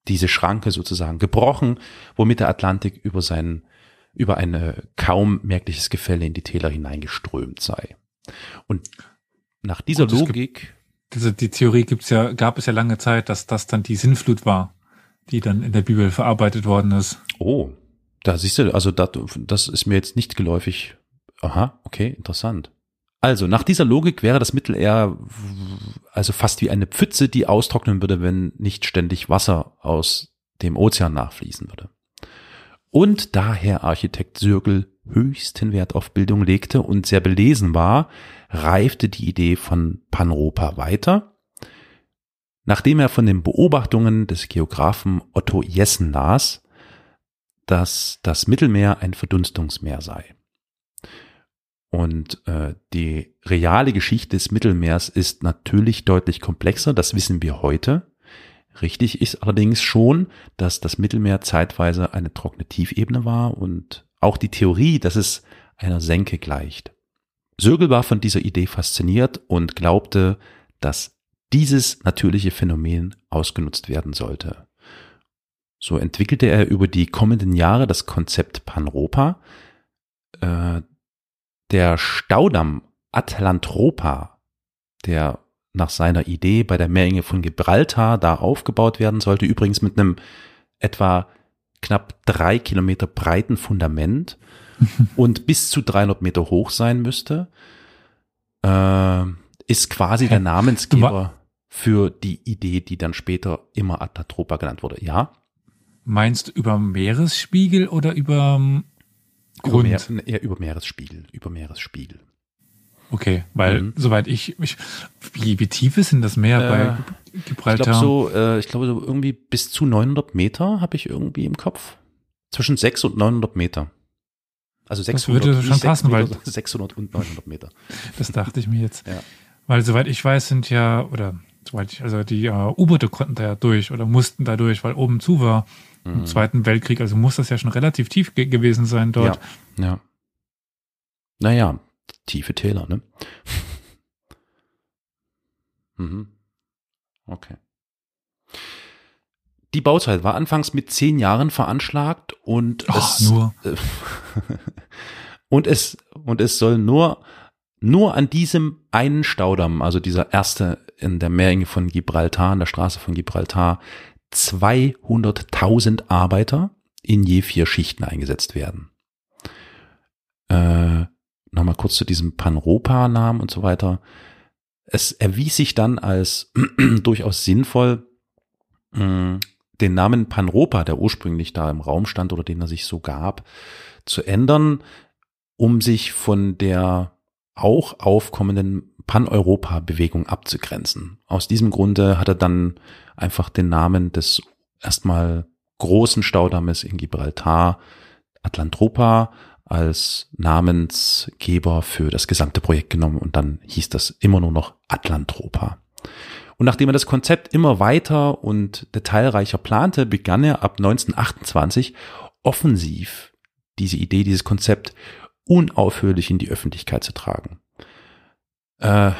diese Schranke sozusagen gebrochen, womit der Atlantik über sein, über ein kaum merkliches Gefälle in die Täler hineingeströmt sei. Und nach dieser Gut, Logik. also die Theorie gibt's ja, gab es ja lange Zeit, dass das dann die Sinnflut war, die dann in der Bibel verarbeitet worden ist. Oh, da siehst du, also das, das ist mir jetzt nicht geläufig. Aha, okay, interessant. Also, nach dieser Logik wäre das Mittel eher also fast wie eine Pfütze, die austrocknen würde, wenn nicht ständig Wasser aus dem Ozean nachfließen würde. Und da Herr Architekt Sürgel höchsten Wert auf Bildung legte und sehr belesen war, reifte die Idee von Panropa weiter. Nachdem er von den Beobachtungen des Geographen Otto Jessen las, dass das Mittelmeer ein Verdunstungsmeer sei. Und äh, die reale Geschichte des Mittelmeers ist natürlich deutlich komplexer, das wissen wir heute. Richtig ist allerdings schon, dass das Mittelmeer zeitweise eine trockene Tiefebene war und auch die Theorie, dass es einer Senke gleicht. Sögel war von dieser Idee fasziniert und glaubte, dass dieses natürliche Phänomen ausgenutzt werden sollte. So entwickelte er über die kommenden Jahre das Konzept Panropa. Äh, der Staudamm Atlantropa, der nach seiner Idee bei der Meerenge von Gibraltar da aufgebaut werden sollte, übrigens mit einem etwa knapp drei Kilometer breiten Fundament [laughs] und bis zu 300 Meter hoch sein müsste, äh, ist quasi der Namensgeber für die Idee, die dann später immer Atlantropa genannt wurde. Ja? Meinst du über Meeresspiegel oder über ähm, Grund? Über Meer, eher über Meeresspiegel, über Meeresspiegel. Okay, weil mhm. soweit ich, ich wie, wie tief ist denn das Meer äh, bei Gibraltar? Ich glaube so, äh, ich glaube so irgendwie bis zu 900 Meter habe ich irgendwie im Kopf. Zwischen 600 und 900 Meter. Also 600, das würde schon passen, 600, weil [laughs] 600 und 900 Meter. Das dachte ich mir jetzt. Ja. Weil soweit ich weiß, sind ja oder soweit ich, also die uh, U-Boote konnten da ja durch oder mussten da durch, weil oben zu war mhm. im Zweiten Weltkrieg. Also muss das ja schon relativ tief ge gewesen sein dort. Ja. ja. Naja, tiefe Täler, ne? [laughs] mhm. Okay. Die Bauzeit war anfangs mit zehn Jahren veranschlagt und Ach, es nur. [laughs] und es und es soll nur nur an diesem einen Staudamm, also dieser erste in der Meerenge von Gibraltar, an der Straße von Gibraltar, 200.000 Arbeiter in je vier Schichten eingesetzt werden. Äh, Nochmal kurz zu diesem Panropa-Namen und so weiter. Es erwies sich dann als [clears throat] durchaus sinnvoll, den Namen Panropa, der ursprünglich da im Raum stand oder den er sich so gab, zu ändern, um sich von der auch aufkommenden Pan-Europa-Bewegung abzugrenzen. Aus diesem Grunde hat er dann einfach den Namen des erstmal großen Staudammes in Gibraltar, Atlantropa, als Namensgeber für das gesamte Projekt genommen und dann hieß das immer nur noch Atlantropa. Und nachdem er das Konzept immer weiter und detailreicher plante, begann er ab 1928 offensiv diese Idee, dieses Konzept unaufhörlich in die Öffentlichkeit zu tragen. Äh,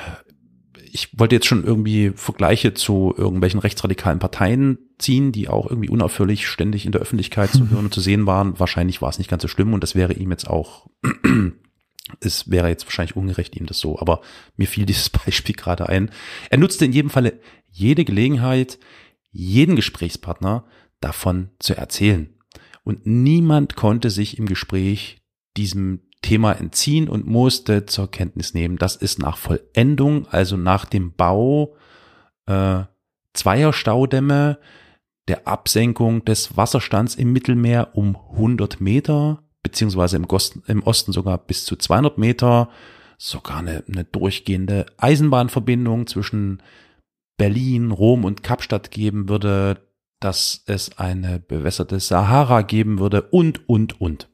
ich wollte jetzt schon irgendwie Vergleiche zu irgendwelchen rechtsradikalen Parteien ziehen, die auch irgendwie unaufhörlich ständig in der Öffentlichkeit zu [laughs] hören und zu sehen waren. Wahrscheinlich war es nicht ganz so schlimm und das wäre ihm jetzt auch, [clears throat] es wäre jetzt wahrscheinlich ungerecht ihm das so, aber mir fiel dieses [laughs] Beispiel gerade ein. Er nutzte in jedem Falle jede Gelegenheit, jeden Gesprächspartner davon zu erzählen. Und niemand konnte sich im Gespräch diesem Thema entziehen und musste zur Kenntnis nehmen, das ist nach Vollendung, also nach dem Bau äh, zweier Staudämme, der Absenkung des Wasserstands im Mittelmeer um 100 Meter, beziehungsweise im, Osten, im Osten sogar bis zu 200 Meter, sogar eine, eine durchgehende Eisenbahnverbindung zwischen Berlin, Rom und Kapstadt geben würde, dass es eine bewässerte Sahara geben würde und, und, und.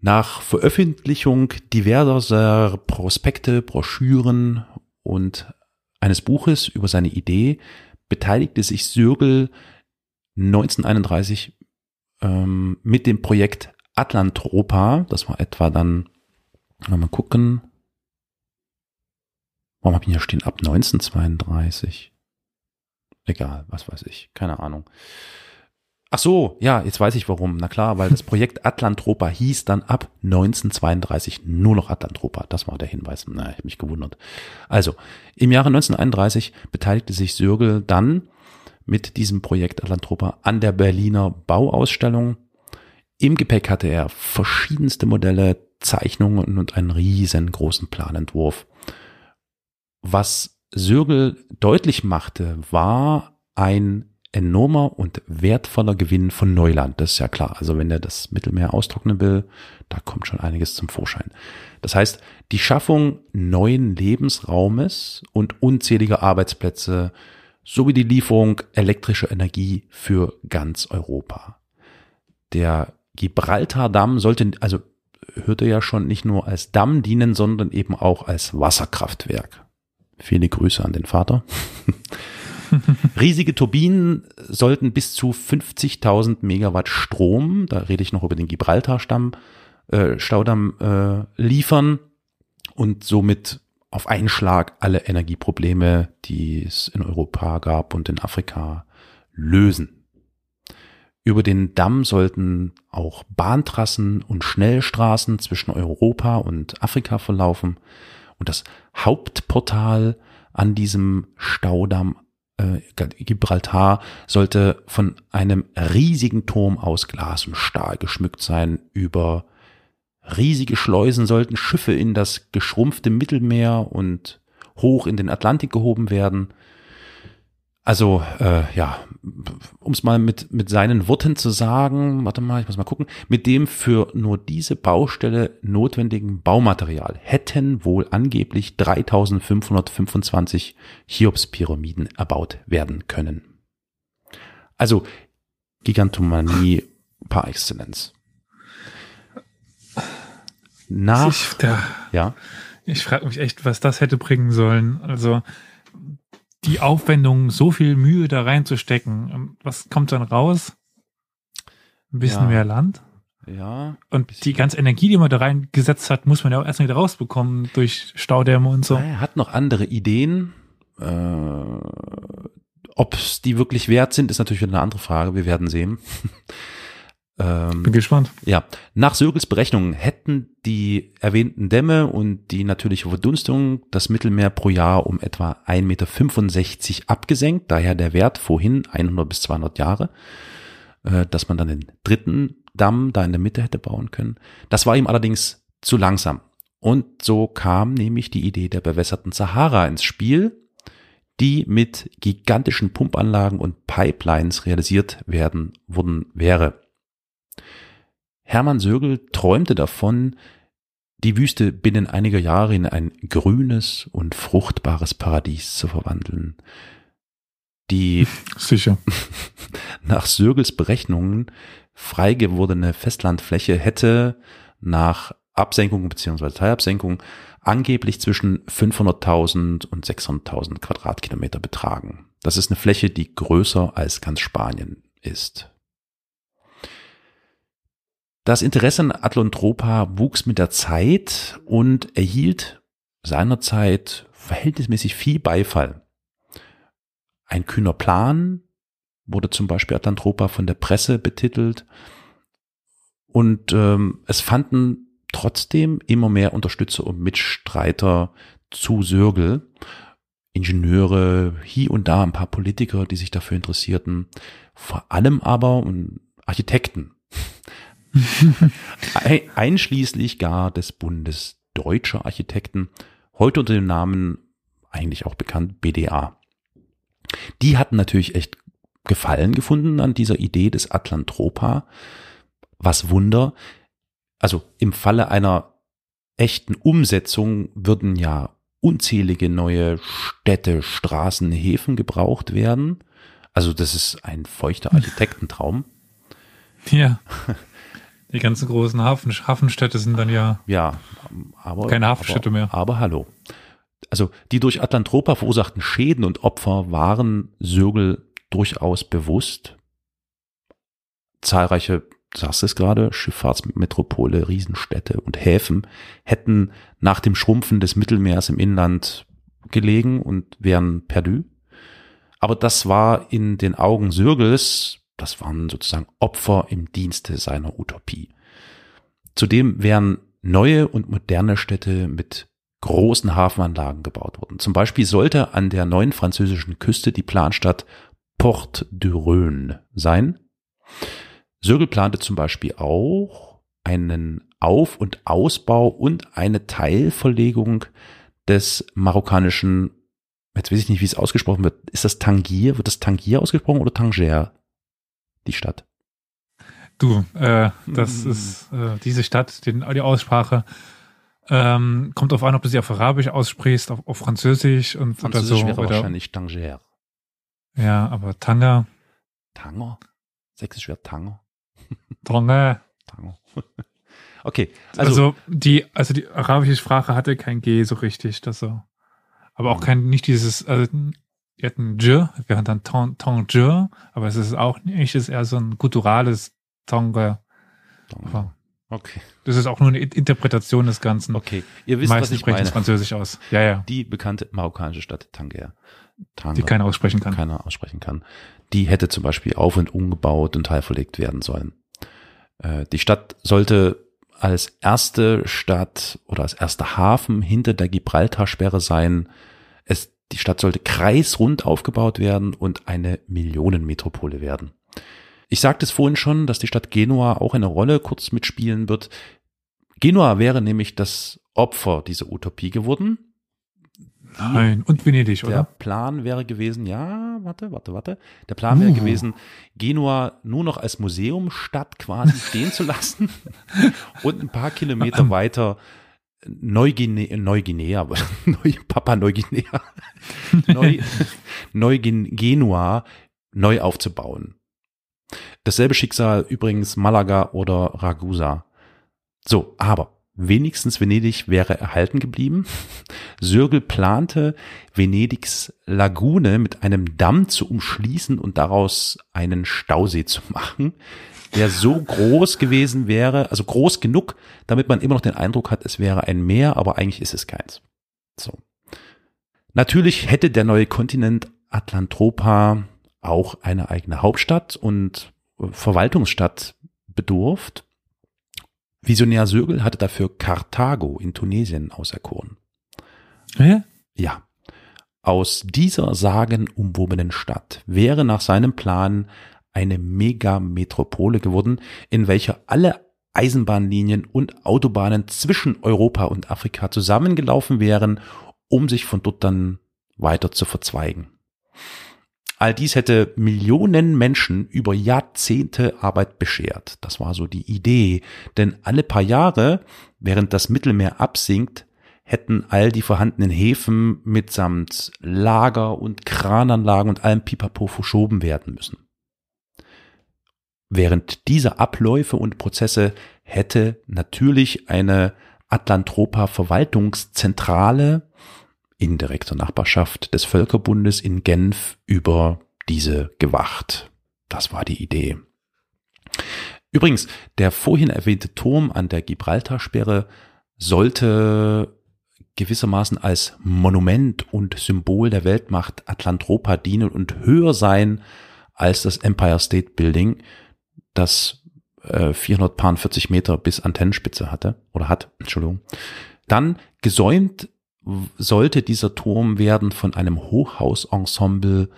Nach Veröffentlichung diverser Prospekte, Broschüren und eines Buches über seine Idee beteiligte sich Sürgel 1931 ähm, mit dem Projekt Atlantropa. Das war etwa dann, mal gucken, warum habe ich hier stehen, ab 1932? Egal, was weiß ich, keine Ahnung. Ach so, ja, jetzt weiß ich warum. Na klar, weil das Projekt [laughs] Atlantropa hieß dann ab 1932 nur noch Atlantropa. Das war der Hinweis. Na, ich habe mich gewundert. Also, im Jahre 1931 beteiligte sich Sürgel dann mit diesem Projekt Atlantropa an der Berliner Bauausstellung. Im Gepäck hatte er verschiedenste Modelle, Zeichnungen und einen riesengroßen Planentwurf. Was Sürgel deutlich machte, war ein enormer und wertvoller Gewinn von Neuland. Das ist ja klar. Also wenn er das Mittelmeer austrocknen will, da kommt schon einiges zum Vorschein. Das heißt, die Schaffung neuen Lebensraumes und unzähliger Arbeitsplätze sowie die Lieferung elektrischer Energie für ganz Europa. Der Gibraltar-Damm sollte, also hörte ja schon nicht nur als Damm dienen, sondern eben auch als Wasserkraftwerk. Viele Grüße an den Vater. [laughs] Riesige Turbinen sollten bis zu 50.000 Megawatt Strom, da rede ich noch über den Gibraltar-Stamm, äh, Staudamm äh, liefern und somit auf einen Schlag alle Energieprobleme, die es in Europa gab und in Afrika, lösen. Über den Damm sollten auch Bahntrassen und Schnellstraßen zwischen Europa und Afrika verlaufen und das Hauptportal an diesem Staudamm äh, Gibraltar sollte von einem riesigen Turm aus Glas und Stahl geschmückt sein. Über riesige Schleusen sollten Schiffe in das geschrumpfte Mittelmeer und hoch in den Atlantik gehoben werden. Also äh, ja, um es mal mit, mit seinen Worten zu sagen, warte mal, ich muss mal gucken, mit dem für nur diese Baustelle notwendigen Baumaterial hätten wohl angeblich 3525 Cheops-Pyramiden erbaut werden können. Also Gigantomanie par excellence. Nach, ich, da, ja. Ich frage mich echt, was das hätte bringen sollen. Also die Aufwendung, so viel Mühe da reinzustecken. Was kommt dann raus? Ein bisschen ja. mehr Land. Ja. Und die ganze Energie, die man da reingesetzt hat, muss man ja auch erstmal wieder rausbekommen durch Staudämme und so. Er hat noch andere Ideen. Äh, Ob es die wirklich wert sind, ist natürlich wieder eine andere Frage. Wir werden sehen. [laughs] Ähm, Bin gespannt. Ja, nach Sögels Berechnungen hätten die erwähnten Dämme und die natürliche Verdunstung das Mittelmeer pro Jahr um etwa 1,65 Meter abgesenkt, daher der Wert vorhin 100 bis 200 Jahre, äh, dass man dann den dritten Damm da in der Mitte hätte bauen können. Das war ihm allerdings zu langsam. Und so kam nämlich die Idee der bewässerten Sahara ins Spiel, die mit gigantischen Pumpanlagen und Pipelines realisiert werden worden wäre. Hermann Sögel träumte davon, die Wüste binnen einiger Jahre in ein grünes und fruchtbares Paradies zu verwandeln. Die [laughs] sicher [laughs] nach Sögels Berechnungen frei gewordene Festlandfläche hätte nach Absenkung bzw. Teilabsenkung angeblich zwischen 500.000 und 600.000 Quadratkilometer betragen. Das ist eine Fläche, die größer als ganz Spanien ist. Das Interesse an Atlantropa wuchs mit der Zeit und erhielt seinerzeit verhältnismäßig viel Beifall. Ein kühner Plan wurde zum Beispiel Atlantropa von der Presse betitelt und ähm, es fanden trotzdem immer mehr Unterstützer und Mitstreiter zu Sörgel. Ingenieure, hier und da ein paar Politiker, die sich dafür interessierten, vor allem aber Architekten. [laughs] Einschließlich gar des Bundes Deutscher Architekten, heute unter dem Namen eigentlich auch bekannt BDA. Die hatten natürlich echt Gefallen gefunden an dieser Idee des Atlantropa. Was Wunder. Also im Falle einer echten Umsetzung würden ja unzählige neue Städte, Straßen, Häfen gebraucht werden. Also das ist ein feuchter [laughs] Architektentraum. Ja. [laughs] Die ganzen großen Hafen, Hafenstädte sind dann ja, ja aber, keine Hafenstädte aber, mehr. Aber hallo. Also die durch Atlantropa verursachten Schäden und Opfer waren Sögel durchaus bewusst. Zahlreiche, du sagst es gerade, Schifffahrtsmetropole, Riesenstädte und Häfen hätten nach dem Schrumpfen des Mittelmeers im Inland gelegen und wären perdu. Aber das war in den Augen Sürgels, das waren sozusagen Opfer im Dienste seiner Utopie. Zudem wären neue und moderne Städte mit großen Hafenanlagen gebaut worden. Zum Beispiel sollte an der neuen französischen Küste die Planstadt Port de Rhône sein. Sögel plante zum Beispiel auch einen Auf- und Ausbau und eine Teilverlegung des marokkanischen, jetzt weiß ich nicht, wie es ausgesprochen wird. Ist das Tangier? Wird das Tangier ausgesprochen oder Tanger? Die Stadt. Du, äh, das hm. ist äh, diese Stadt, die, die Aussprache. Ähm, kommt auf an, ob du sie auf Arabisch aussprichst, auf, auf Französisch und Französisch oder so. wäre oder, wahrscheinlich Tanger. Ja, aber Tanger. Tanger? Sächsisch wäre Tanger. Tanger. Tanger. [laughs] Okay. Also, also, die, also die arabische Sprache hatte kein G so richtig, das so. Aber auch kein, nicht dieses, also, wir hatten J, wir hatten dann Tong, Tong J, aber es ist auch nicht, es ist eher so ein gutturales Tonga. Tonga. Okay. Das ist auch nur eine Interpretation des Ganzen. Okay. Ihr wisst, Meistens was ich sprechen meine. Französisch aus. Ja, ja. Die bekannte marokkanische Stadt Tanger. Tanger. Die keiner aussprechen kann. Keiner aussprechen kann. Die hätte zum Beispiel auf und umgebaut und teilverlegt werden sollen. Äh, die Stadt sollte als erste Stadt oder als erster Hafen hinter der Gibraltarsperre sein. Es, die Stadt sollte kreisrund aufgebaut werden und eine Millionenmetropole werden. Ich sagte es vorhin schon, dass die Stadt Genua auch eine Rolle kurz mitspielen wird. Genua wäre nämlich das Opfer dieser Utopie geworden. Nein, und Venedig, oder? Der Plan wäre gewesen, ja, warte, warte, warte. Der Plan uh. wäre gewesen, Genua nur noch als Museumstadt quasi stehen zu lassen [laughs] und ein paar Kilometer weiter Neuguinea, Neuguinea, [laughs] Neu, Papa Neuguinea, [laughs] Neu, Neugenua neu aufzubauen. Dasselbe Schicksal übrigens Malaga oder Ragusa. So, aber Wenigstens Venedig wäre erhalten geblieben. Sürgel plante, Venedigs Lagune mit einem Damm zu umschließen und daraus einen Stausee zu machen, der so groß gewesen wäre, also groß genug, damit man immer noch den Eindruck hat, es wäre ein Meer, aber eigentlich ist es keins. So. Natürlich hätte der neue Kontinent Atlantropa auch eine eigene Hauptstadt und Verwaltungsstadt bedurft. Visionär Sögel hatte dafür Karthago in Tunesien auserkoren. Hä? Ja. Aus dieser sagenumwobenen Stadt wäre nach seinem Plan eine Megametropole geworden, in welcher alle Eisenbahnlinien und Autobahnen zwischen Europa und Afrika zusammengelaufen wären, um sich von dort dann weiter zu verzweigen. All dies hätte Millionen Menschen über Jahrzehnte Arbeit beschert. Das war so die Idee. Denn alle paar Jahre, während das Mittelmeer absinkt, hätten all die vorhandenen Häfen mitsamt Lager und Krananlagen und allem Pipapo verschoben werden müssen. Während dieser Abläufe und Prozesse hätte natürlich eine Atlantropa Verwaltungszentrale in direkter Nachbarschaft des Völkerbundes in Genf über diese gewacht. Das war die Idee. Übrigens, der vorhin erwähnte Turm an der Gibraltarsperre sollte gewissermaßen als Monument und Symbol der Weltmacht Atlantropa dienen und höher sein als das Empire State Building, das äh, 440 Meter bis Antennenspitze hatte oder hat, Entschuldigung. Dann gesäumt sollte dieser Turm werden von einem Hochhausensemble,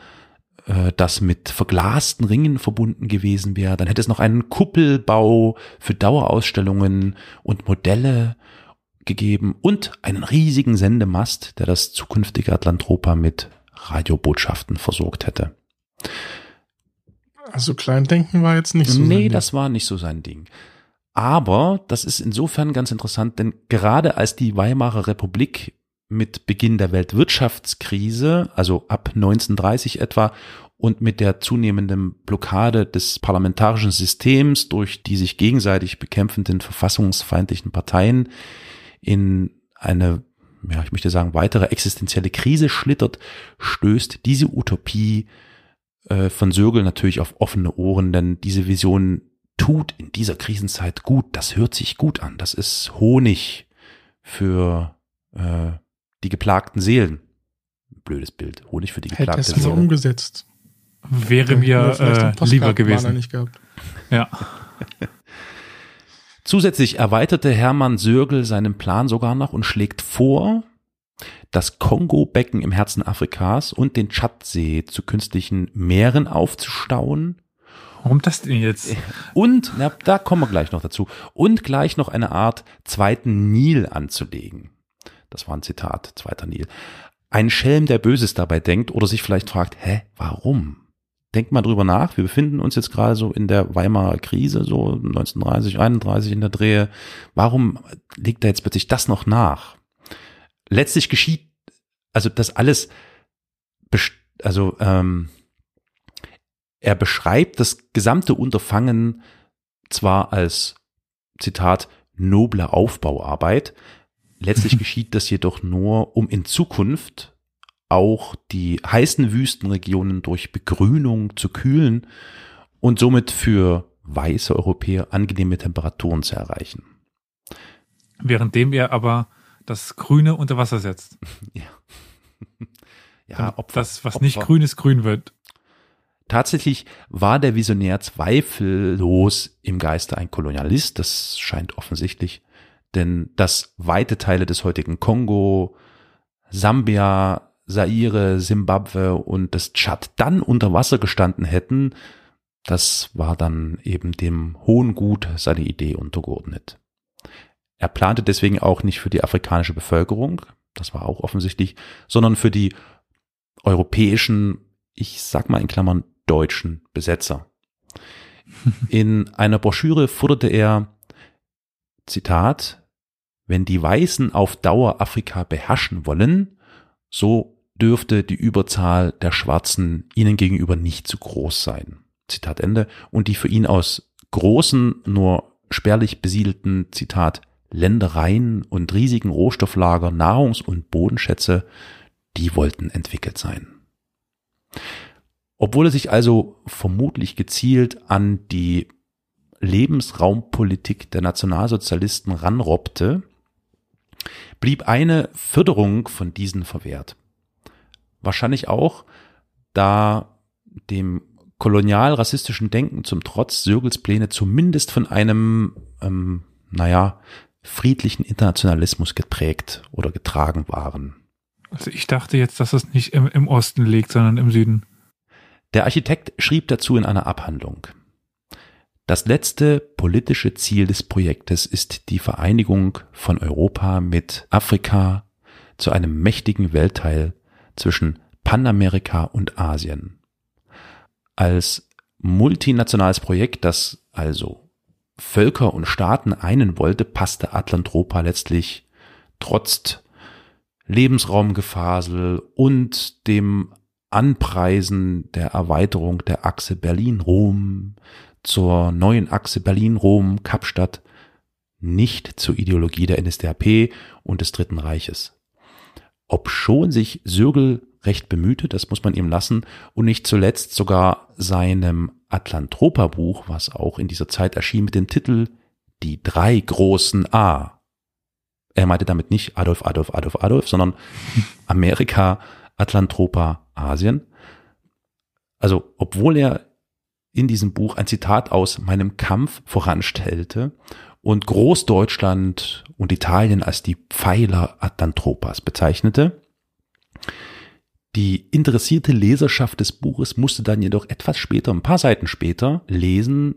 äh, das mit verglasten Ringen verbunden gewesen wäre. Dann hätte es noch einen Kuppelbau für Dauerausstellungen und Modelle gegeben und einen riesigen Sendemast, der das zukünftige Atlantropa mit Radiobotschaften versorgt hätte. Also Kleindenken war jetzt nicht so. Nee, das war nicht so sein Ding. Aber das ist insofern ganz interessant, denn gerade als die Weimarer Republik mit Beginn der Weltwirtschaftskrise, also ab 1930 etwa, und mit der zunehmenden Blockade des parlamentarischen Systems durch die sich gegenseitig bekämpfenden verfassungsfeindlichen Parteien in eine, ja, ich möchte sagen, weitere existenzielle Krise schlittert, stößt diese Utopie äh, von Sögel natürlich auf offene Ohren, denn diese Vision tut in dieser Krisenzeit gut, das hört sich gut an, das ist Honig für äh, die geplagten Seelen. Blödes Bild, Honig für die geplagten Hätte es Seelen. umgesetzt. Wäre mir äh, lieber gewesen. Nicht gehabt. Ja. Zusätzlich erweiterte Hermann Sörgel seinen Plan sogar noch und schlägt vor, das Kongo-Becken im Herzen Afrikas und den Tschadsee zu künstlichen Meeren aufzustauen. Warum das denn jetzt? Und, na, da kommen wir gleich noch dazu. Und gleich noch eine Art zweiten Nil anzulegen. Das war ein Zitat, zweiter Nil. Ein Schelm, der Böses dabei denkt oder sich vielleicht fragt, hä, warum? Denkt mal drüber nach. Wir befinden uns jetzt gerade so in der Weimarer Krise, so 1930, 31 in der Drehe. Warum liegt da jetzt plötzlich das noch nach? Letztlich geschieht, also das alles, also ähm, er beschreibt das gesamte Unterfangen zwar als Zitat noble Aufbauarbeit, letztlich [laughs] geschieht das jedoch nur, um in Zukunft auch die heißen Wüstenregionen durch Begrünung zu kühlen und somit für weiße Europäer angenehme Temperaturen zu erreichen. Währenddem er aber das Grüne unter Wasser setzt. [laughs] ja. [laughs] ja, ob das, was Opfer. nicht grün ist, grün wird. Tatsächlich war der Visionär zweifellos im Geiste ein Kolonialist, das scheint offensichtlich, denn dass weite Teile des heutigen Kongo, Sambia, Zaire, Simbabwe und das Tschad dann unter Wasser gestanden hätten, das war dann eben dem hohen Gut seine Idee untergeordnet. Er plante deswegen auch nicht für die afrikanische Bevölkerung, das war auch offensichtlich, sondern für die europäischen, ich sag mal in Klammern, deutschen Besetzer. [laughs] In einer Broschüre forderte er, Zitat, wenn die Weißen auf Dauer Afrika beherrschen wollen, so dürfte die Überzahl der Schwarzen ihnen gegenüber nicht zu groß sein. Zitat Ende. Und die für ihn aus großen, nur spärlich besiedelten, Zitat, Ländereien und riesigen Rohstofflager, Nahrungs- und Bodenschätze, die wollten entwickelt sein. Obwohl er sich also vermutlich gezielt an die Lebensraumpolitik der Nationalsozialisten ranrobbte, blieb eine Förderung von diesen verwehrt. Wahrscheinlich auch, da dem kolonial-rassistischen Denken zum Trotz Sögels Pläne zumindest von einem, ähm, naja, friedlichen Internationalismus geprägt oder getragen waren. Also ich dachte jetzt, dass es nicht im, im Osten liegt, sondern im Süden. Der Architekt schrieb dazu in einer Abhandlung. Das letzte politische Ziel des Projektes ist die Vereinigung von Europa mit Afrika zu einem mächtigen Weltteil zwischen Panamerika und Asien. Als multinationales Projekt, das also Völker und Staaten einen wollte, passte Atlantropa letztlich trotz Lebensraumgefasel und dem Anpreisen der Erweiterung der Achse Berlin-Rom zur neuen Achse Berlin-Rom-Kapstadt nicht zur Ideologie der NSDAP und des Dritten Reiches. Obschon sich Sürgel recht bemühte, das muss man ihm lassen, und nicht zuletzt sogar seinem Atlantropa-Buch, was auch in dieser Zeit erschien mit dem Titel Die drei großen A. Er meinte damit nicht Adolf, Adolf, Adolf, Adolf, sondern [laughs] Amerika, Atlantropa, Asien. Also, obwohl er in diesem Buch ein Zitat aus meinem Kampf voranstellte und Großdeutschland und Italien als die Pfeiler Atlantropas bezeichnete. Die interessierte Leserschaft des Buches musste dann jedoch etwas später, ein paar Seiten später, lesen,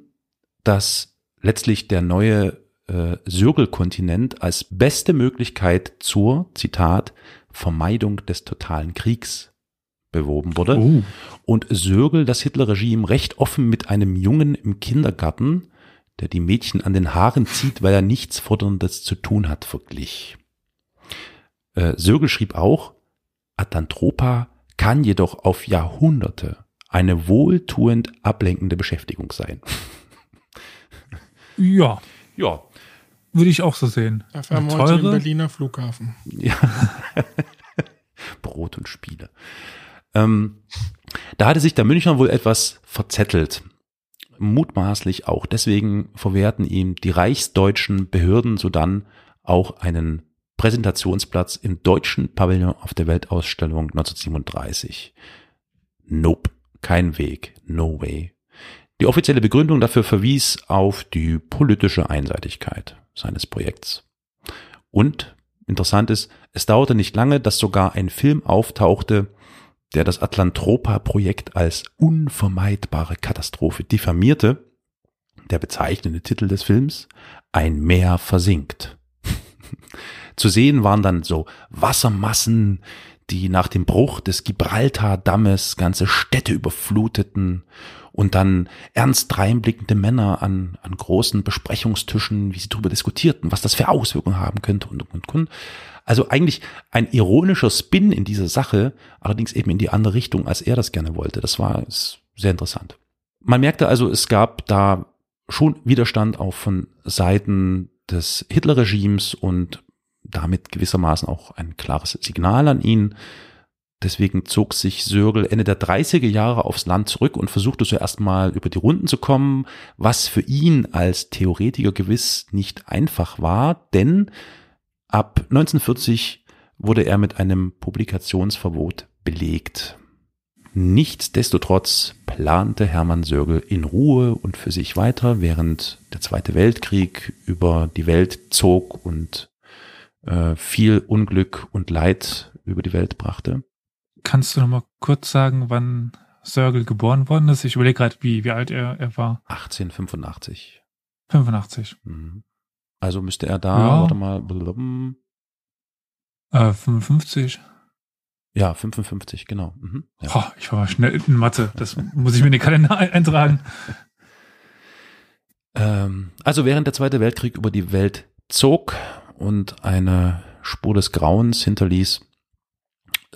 dass letztlich der neue äh, Sürgelkontinent als beste Möglichkeit zur, Zitat, Vermeidung des totalen Kriegs beworben wurde. Uh. Und Sörgel das Hitlerregime recht offen mit einem Jungen im Kindergarten, der die Mädchen an den Haaren zieht, weil er nichts Forderndes zu tun hat, verglich. Äh, Sörgel schrieb auch, Atlantropa kann jedoch auf Jahrhunderte eine wohltuend ablenkende Beschäftigung sein. [laughs] Ja. Ja. Würde ich auch so sehen. Dafür haben wir heute den Berliner Flughafen. Ja. [laughs] Brot und Spiele. Ähm, da hatte sich der Münchner wohl etwas verzettelt. Mutmaßlich auch. Deswegen verwehrten ihm die reichsdeutschen Behörden sodann auch einen Präsentationsplatz im deutschen Pavillon auf der Weltausstellung 1937. Nope, kein Weg, no way. Die offizielle Begründung dafür verwies auf die politische Einseitigkeit seines Projekts. Und interessant ist, es dauerte nicht lange, dass sogar ein Film auftauchte, der das Atlantropa-Projekt als unvermeidbare Katastrophe diffamierte. Der bezeichnende Titel des Films Ein Meer versinkt. [laughs] Zu sehen waren dann so Wassermassen, die nach dem Bruch des Gibraltar-Dammes ganze Städte überfluteten und dann ernst reinblickende Männer an, an großen Besprechungstischen, wie sie darüber diskutierten, was das für Auswirkungen haben könnte und, und, und. Also eigentlich ein ironischer Spin in dieser Sache, allerdings eben in die andere Richtung, als er das gerne wollte. Das war sehr interessant. Man merkte also, es gab da schon Widerstand auch von Seiten des Hitler-Regimes und damit gewissermaßen auch ein klares Signal an ihn. Deswegen zog sich Sörgel Ende der 30er Jahre aufs Land zurück und versuchte so erstmal über die Runden zu kommen, was für ihn als Theoretiker gewiss nicht einfach war, denn ab 1940 wurde er mit einem Publikationsverbot belegt. Nichtsdestotrotz plante Hermann Sörgel in Ruhe und für sich weiter, während der Zweite Weltkrieg über die Welt zog und äh, viel Unglück und Leid über die Welt brachte. Kannst du noch mal kurz sagen, wann Sörgel geboren worden ist? Ich überlege gerade, wie, wie alt er, er war. 1885. 85. Mhm. Also müsste er da, ja. warte mal, blum. Äh, 55. Ja, 55, genau. Mhm. Ja. Oh, ich war mal schnell in Mathe. Das muss ich mir in den Kalender eintragen. Ähm, also während der Zweite Weltkrieg über die Welt zog und eine Spur des Grauens hinterließ,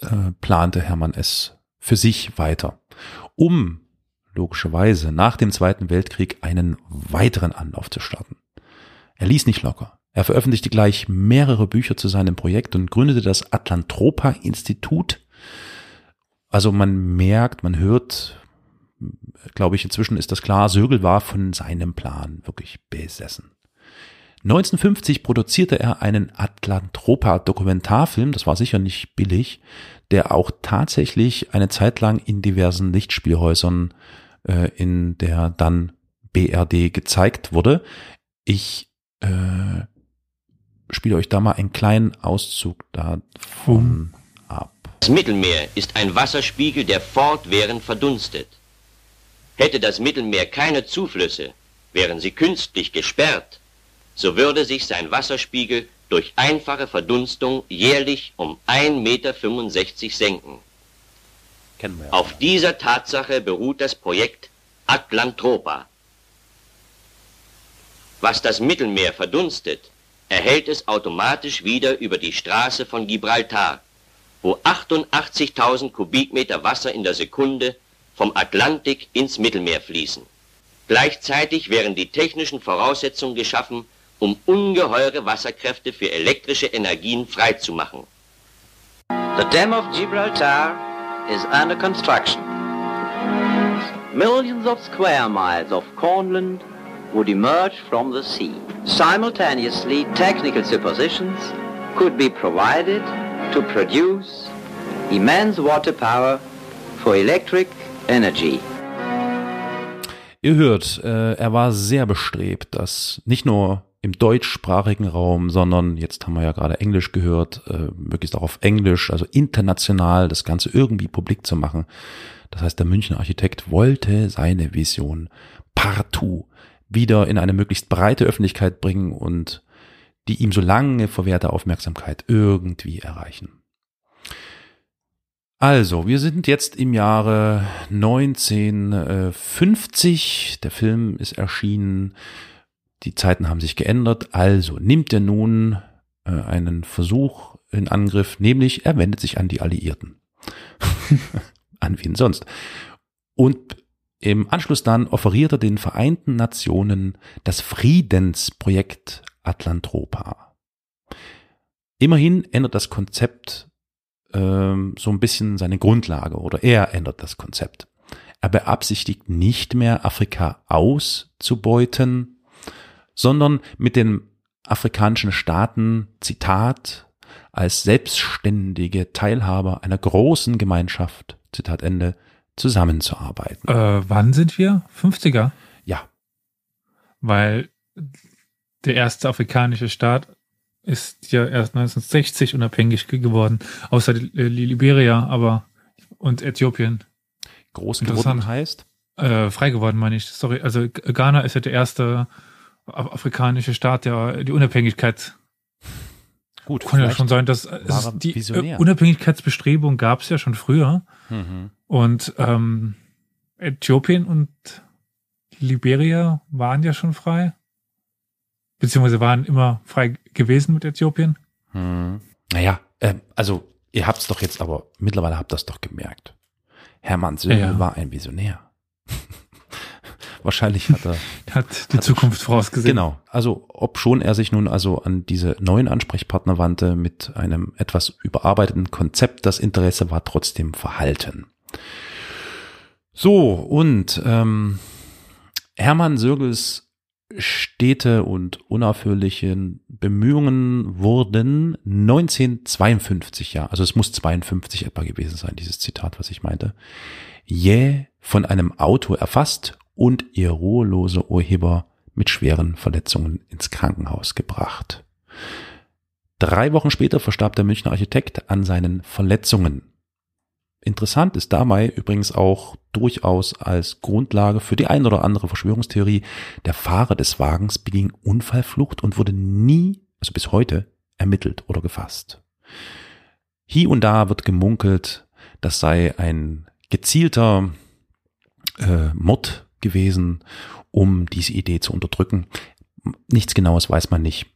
äh, plante Hermann es für sich weiter, um logischerweise nach dem Zweiten Weltkrieg einen weiteren Anlauf zu starten. Er ließ nicht locker. Er veröffentlichte gleich mehrere Bücher zu seinem Projekt und gründete das Atlantropa-Institut. Also man merkt, man hört, glaube ich, inzwischen ist das klar, Sögel war von seinem Plan wirklich besessen. 1950 produzierte er einen Atlantropa-Dokumentarfilm, das war sicher nicht billig, der auch tatsächlich eine Zeit lang in diversen Lichtspielhäusern äh, in der dann BRD gezeigt wurde. Ich äh, spiele euch da mal einen kleinen Auszug davon ab. Das Mittelmeer ist ein Wasserspiegel, der fortwährend verdunstet. Hätte das Mittelmeer keine Zuflüsse, wären sie künstlich gesperrt, so würde sich sein Wasserspiegel durch einfache Verdunstung jährlich um 1,65 Meter senken. Auf dieser Tatsache beruht das Projekt Atlantropa. Was das Mittelmeer verdunstet, erhält es automatisch wieder über die Straße von Gibraltar, wo 88.000 Kubikmeter Wasser in der Sekunde vom Atlantik ins Mittelmeer fließen. Gleichzeitig wären die technischen Voraussetzungen geschaffen, um ungeheure Wasserkräfte für elektrische Energien freizumachen. The Dam of Gibraltar is under construction. Millions of square miles of cornland would emerge from the sea. Simultaneously, technical suppositions could be provided to produce immense water power for electric energy. Ihr hört, äh, er war sehr bestrebt, dass nicht nur im deutschsprachigen Raum, sondern jetzt haben wir ja gerade Englisch gehört, äh, möglichst auch auf Englisch, also international das Ganze irgendwie publik zu machen. Das heißt, der Münchner Architekt wollte seine Vision partout wieder in eine möglichst breite Öffentlichkeit bringen und die ihm so lange verwehrte Aufmerksamkeit irgendwie erreichen. Also, wir sind jetzt im Jahre 1950. Der Film ist erschienen. Die Zeiten haben sich geändert, also nimmt er nun äh, einen Versuch in Angriff, nämlich er wendet sich an die Alliierten. [laughs] an wen sonst? Und im Anschluss dann offeriert er den Vereinten Nationen das Friedensprojekt Atlantropa. Immerhin ändert das Konzept ähm, so ein bisschen seine Grundlage oder er ändert das Konzept. Er beabsichtigt nicht mehr Afrika auszubeuten, sondern mit den afrikanischen Staaten, Zitat, als selbstständige Teilhaber einer großen Gemeinschaft, Zitat Ende, zusammenzuarbeiten. Äh, wann sind wir? 50er? Ja. Weil der erste afrikanische Staat ist ja erst 1960 unabhängig geworden, außer Liberia, aber und Äthiopien. Groß geworden heißt? Äh, frei geworden, meine ich. Sorry, also Ghana ist ja der erste afrikanische Staat, der die Unabhängigkeit Gut, kann ja schon sein, dass es, die visionär. Unabhängigkeitsbestrebung gab es ja schon früher. Mhm. Und ähm, Äthiopien und Liberia waren ja schon frei. Beziehungsweise waren immer frei gewesen mit Äthiopien. Mhm. Naja, äh, also ihr habt es doch jetzt aber, mittlerweile habt ihr es doch gemerkt. Hermann Söhne ja. war ein Visionär. [laughs] Wahrscheinlich hat er [laughs] hat die hat Zukunft vorausgesehen. Genau. Also ob schon er sich nun also an diese neuen Ansprechpartner wandte mit einem etwas überarbeiteten Konzept, das Interesse war trotzdem verhalten. So und ähm, Hermann Sörgels stete und unaufhörlichen Bemühungen wurden 1952, ja, also es muss 52 etwa gewesen sein, dieses Zitat, was ich meinte, jäh von einem Auto erfasst und ihr ruhelose Urheber mit schweren Verletzungen ins Krankenhaus gebracht. Drei Wochen später verstarb der Münchner Architekt an seinen Verletzungen. Interessant ist dabei übrigens auch durchaus als Grundlage für die ein oder andere Verschwörungstheorie, der Fahrer des Wagens beging Unfallflucht und wurde nie, also bis heute, ermittelt oder gefasst. Hier und da wird gemunkelt, das sei ein gezielter äh, Mord gewesen, um diese Idee zu unterdrücken. Nichts Genaues weiß man nicht.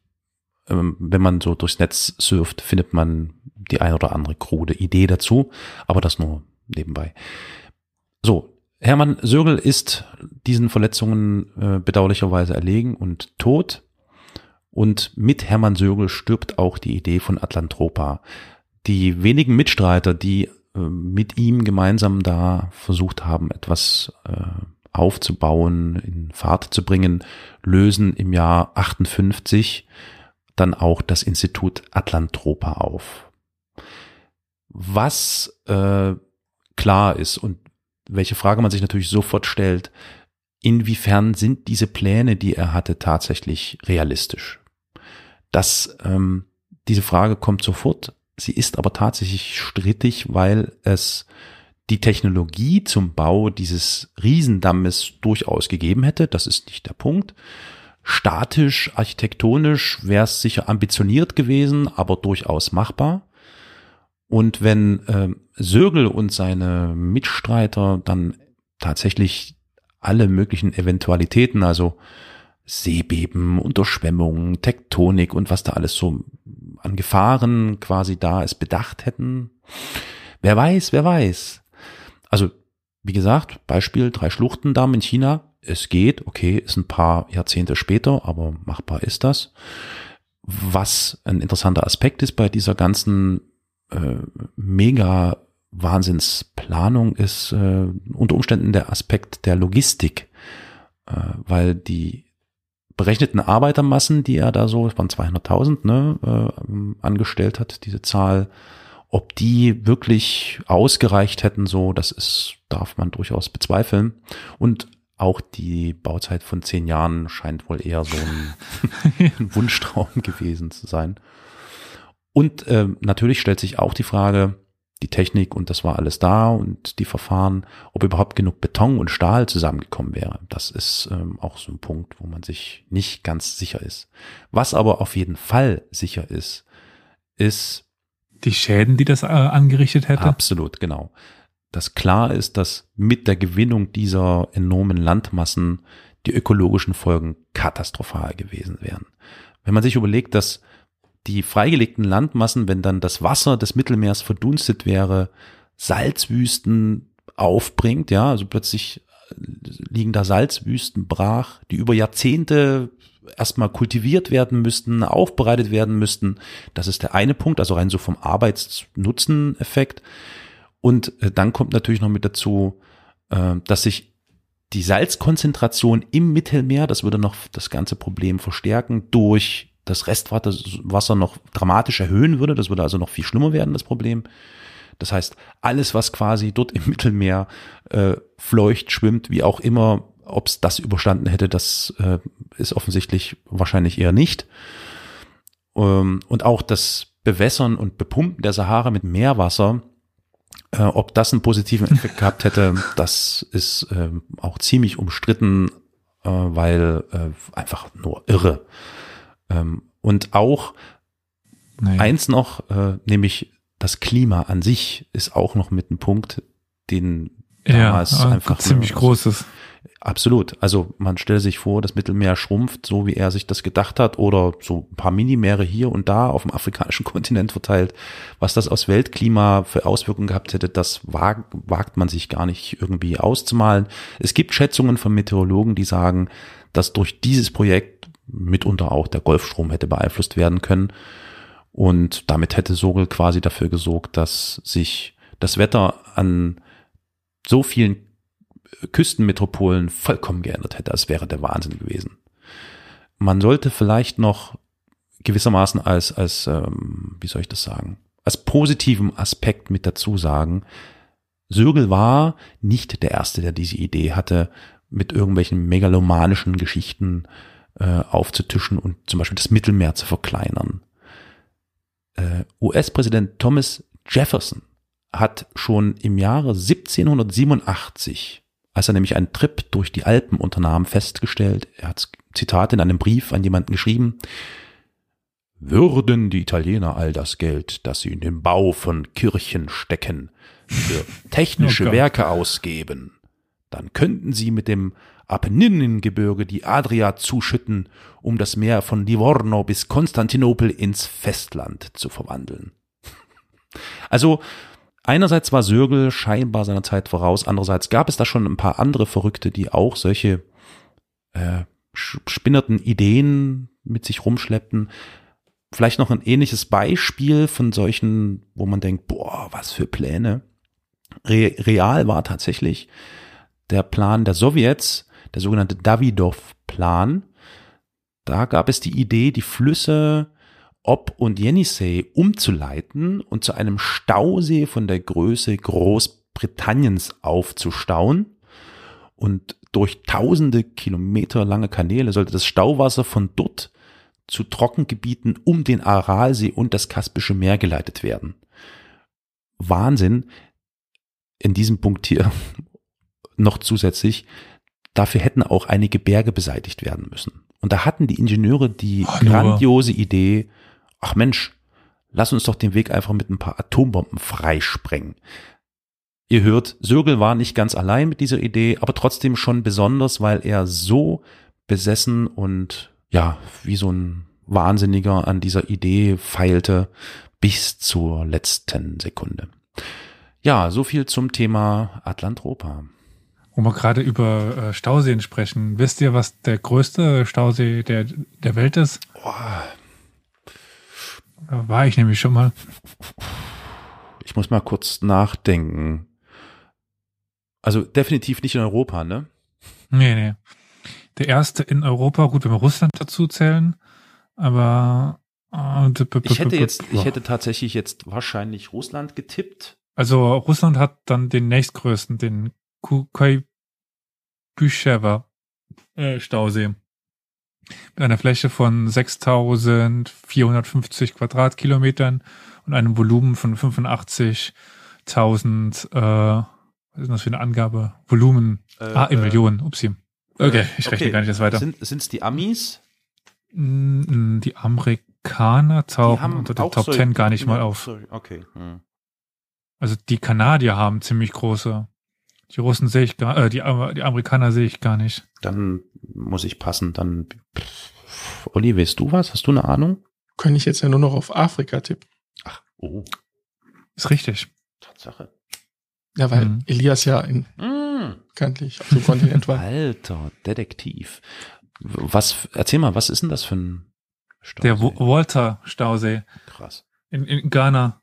Ähm, wenn man so durchs Netz surft, findet man die ein oder andere krude Idee dazu, aber das nur nebenbei. So, Hermann Sögel ist diesen Verletzungen äh, bedauerlicherweise erlegen und tot. Und mit Hermann Sögel stirbt auch die Idee von Atlantropa. Die wenigen Mitstreiter, die äh, mit ihm gemeinsam da versucht haben, etwas äh, aufzubauen, in Fahrt zu bringen, lösen im Jahr 58 dann auch das Institut Atlantropa auf. Was äh, klar ist und welche Frage man sich natürlich sofort stellt, inwiefern sind diese Pläne, die er hatte, tatsächlich realistisch? Das, ähm, diese Frage kommt sofort. Sie ist aber tatsächlich strittig, weil es die Technologie zum Bau dieses Riesendammes durchaus gegeben hätte. Das ist nicht der Punkt. Statisch, architektonisch wäre es sicher ambitioniert gewesen, aber durchaus machbar. Und wenn äh, Sögel und seine Mitstreiter dann tatsächlich alle möglichen Eventualitäten, also Seebeben, Unterschwemmungen, Tektonik und was da alles so an Gefahren quasi da ist, bedacht hätten. Wer weiß, wer weiß. Also, wie gesagt, Beispiel drei Schluchtendamm in China. Es geht, okay, ist ein paar Jahrzehnte später, aber machbar ist das. Was ein interessanter Aspekt ist bei dieser ganzen äh, mega Wahnsinnsplanung ist äh, unter Umständen der Aspekt der Logistik, äh, weil die berechneten Arbeitermassen, die er da so, es waren 200.000, ne, äh, angestellt hat, diese Zahl, ob die wirklich ausgereicht hätten, so, das ist, darf man durchaus bezweifeln. Und auch die Bauzeit von zehn Jahren scheint wohl eher so ein, [laughs] ein Wunschtraum gewesen zu sein. Und äh, natürlich stellt sich auch die Frage, die Technik und das war alles da und die Verfahren, ob überhaupt genug Beton und Stahl zusammengekommen wäre. Das ist ähm, auch so ein Punkt, wo man sich nicht ganz sicher ist. Was aber auf jeden Fall sicher ist, ist, die Schäden, die das äh, angerichtet hätte? Absolut, genau. Das klar ist, dass mit der Gewinnung dieser enormen Landmassen die ökologischen Folgen katastrophal gewesen wären. Wenn man sich überlegt, dass die freigelegten Landmassen, wenn dann das Wasser des Mittelmeers verdunstet wäre, Salzwüsten aufbringt, ja, also plötzlich liegen da Salzwüsten brach, die über Jahrzehnte erstmal kultiviert werden müssten, aufbereitet werden müssten. Das ist der eine Punkt, also rein so vom Arbeitsnutzen-Effekt. Und äh, dann kommt natürlich noch mit dazu, äh, dass sich die Salzkonzentration im Mittelmeer, das würde noch das ganze Problem verstärken, durch das Restwasser noch dramatisch erhöhen würde. Das würde also noch viel schlimmer werden, das Problem. Das heißt, alles, was quasi dort im Mittelmeer äh, fleucht, schwimmt, wie auch immer, ob es das überstanden hätte, das äh, ist offensichtlich wahrscheinlich eher nicht. Ähm, und auch das Bewässern und Bepumpen der Sahara mit Meerwasser, äh, ob das einen positiven Effekt gehabt hätte, das ist äh, auch ziemlich umstritten, äh, weil äh, einfach nur irre. Ähm, und auch nee. eins noch, äh, nämlich das Klima an sich ist auch noch mit einem Punkt, den damals ja, einfach ziemlich großes. Absolut. Also man stelle sich vor, das Mittelmeer schrumpft, so wie er sich das gedacht hat, oder so ein paar Minimeere hier und da auf dem afrikanischen [laughs] Kontinent verteilt. Was das aus Weltklima für Auswirkungen gehabt hätte, das wagt, wagt man sich gar nicht irgendwie auszumalen. Es gibt Schätzungen von Meteorologen, die sagen, dass durch dieses Projekt mitunter auch der Golfstrom hätte beeinflusst werden können. Und damit hätte Sogel quasi dafür gesorgt, dass sich das Wetter an so vielen Küstenmetropolen vollkommen geändert hätte. Das wäre der Wahnsinn gewesen. Man sollte vielleicht noch gewissermaßen als, als ähm, wie soll ich das sagen, als positiven Aspekt mit dazu sagen, Sögel war nicht der Erste, der diese Idee hatte, mit irgendwelchen megalomanischen Geschichten äh, aufzutischen und zum Beispiel das Mittelmeer zu verkleinern. Äh, US-Präsident Thomas Jefferson hat schon im Jahre 1787 als er nämlich einen Trip durch die Alpen unternahm, festgestellt, er hat Zitat in einem Brief an jemanden geschrieben, würden die Italiener all das Geld, das sie in den Bau von Kirchen stecken, für [laughs] technische oh Werke ausgeben, dann könnten sie mit dem Apenninengebirge die Adria zuschütten, um das Meer von Livorno bis Konstantinopel ins Festland zu verwandeln. [laughs] Also Einerseits war Sörgel scheinbar seiner Zeit voraus, andererseits gab es da schon ein paar andere Verrückte, die auch solche äh, spinnerten Ideen mit sich rumschleppten. Vielleicht noch ein ähnliches Beispiel von solchen, wo man denkt, boah, was für Pläne. Re real war tatsächlich der Plan der Sowjets, der sogenannte Davidoff-Plan. Da gab es die Idee, die Flüsse ob und Jenisei umzuleiten und zu einem Stausee von der Größe Großbritanniens aufzustauen. Und durch tausende Kilometer lange Kanäle sollte das Stauwasser von dort zu Trockengebieten um den Aralsee und das Kaspische Meer geleitet werden. Wahnsinn. In diesem Punkt hier [laughs] noch zusätzlich, dafür hätten auch einige Berge beseitigt werden müssen. Und da hatten die Ingenieure die oh, grandiose Idee, ach Mensch, lass uns doch den Weg einfach mit ein paar Atombomben freisprengen. Ihr hört, Sögel war nicht ganz allein mit dieser Idee, aber trotzdem schon besonders, weil er so besessen und ja, wie so ein Wahnsinniger an dieser Idee feilte bis zur letzten Sekunde. Ja, so viel zum Thema Atlantropa. Wo wir gerade über äh, Stauseen sprechen, wisst ihr, was der größte Stausee der, der Welt ist? Oh, da war ich nämlich schon mal. Ich muss mal kurz nachdenken. Also definitiv nicht in Europa, ne? Nee, nee. Der erste in Europa, gut, wenn wir Russland dazu zählen, aber äh, ich hätte jetzt, ich hätte tatsächlich jetzt wahrscheinlich Russland getippt. Also Russland hat dann den nächstgrößten, den Kukai-Büschewa äh, Stausee mit einer Fläche von 6450 Quadratkilometern und einem Volumen von 85.000, äh, was ist das für eine Angabe? Volumen, äh, ah, in äh, Millionen, upsie. Okay, ich rechne okay. gar nicht jetzt weiter. Sind es die Amis? Die Amerikaner tauchen unter den Top so 10 gar nicht mal auf. Okay. Hm. Also die Kanadier haben ziemlich große. Die Russen sehe ich gar, äh, die, die Amerikaner sehe ich gar nicht. Dann muss ich passen. Dann, Olli, weißt du was? Hast du eine Ahnung? Könnte ich jetzt ja nur noch auf Afrika tippen. Ach, oh. Ist richtig. Tatsache. Ja, weil mhm. Elias ja in mhm. bekanntlich so Kontinent war. [laughs] Alter, Detektiv. Was, erzähl mal, was ist denn das für ein Stausee? Der Walter-Stausee. Krass. In, in Ghana.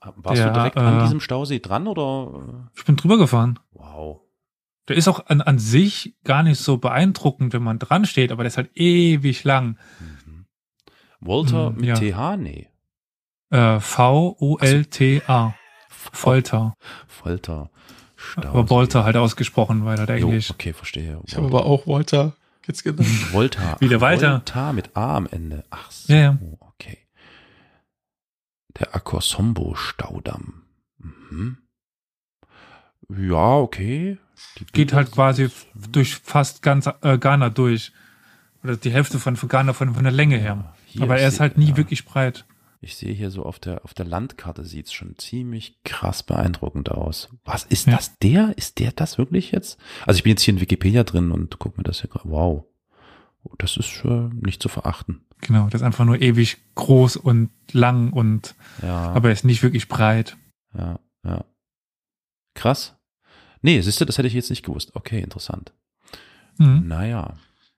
Warst der, du direkt äh, an diesem Stausee dran oder? Ich bin drüber gefahren. Wow. Der ist auch an, an sich gar nicht so beeindruckend, wenn man dran steht, aber der ist halt ewig lang. Mhm. Walter mhm, mit ja. TH? Nee. Äh, V-O-L-T-A. Folter. Folter. Aber Volta halt ausgesprochen, weil halt Englisch. Okay, verstehe. Ich habe aber auch Volta jetzt genannt. Volta. [laughs] Wieder weiter. Volta mit A am Ende. Ach so, ja, ja. okay. Der Akosombo-Staudamm. Mhm. Ja, okay. Die Geht halt quasi durch fast ganz äh, Ghana durch. Oder die Hälfte von, von Ghana von, von der Länge her. Ja, Aber er ist halt nie ja. wirklich breit. Ich sehe hier so auf der, auf der Landkarte sieht es schon ziemlich krass beeindruckend aus. Was ist ja. das der? Ist der das wirklich jetzt? Also ich bin jetzt hier in Wikipedia drin und guck mir das hier gerade. Wow. Das ist äh, nicht zu verachten. Genau, das ist einfach nur ewig groß und lang und ja. aber er ist nicht wirklich breit. Ja, ja. Krass. Nee, siehst du, das hätte ich jetzt nicht gewusst. Okay, interessant. Mhm. Naja.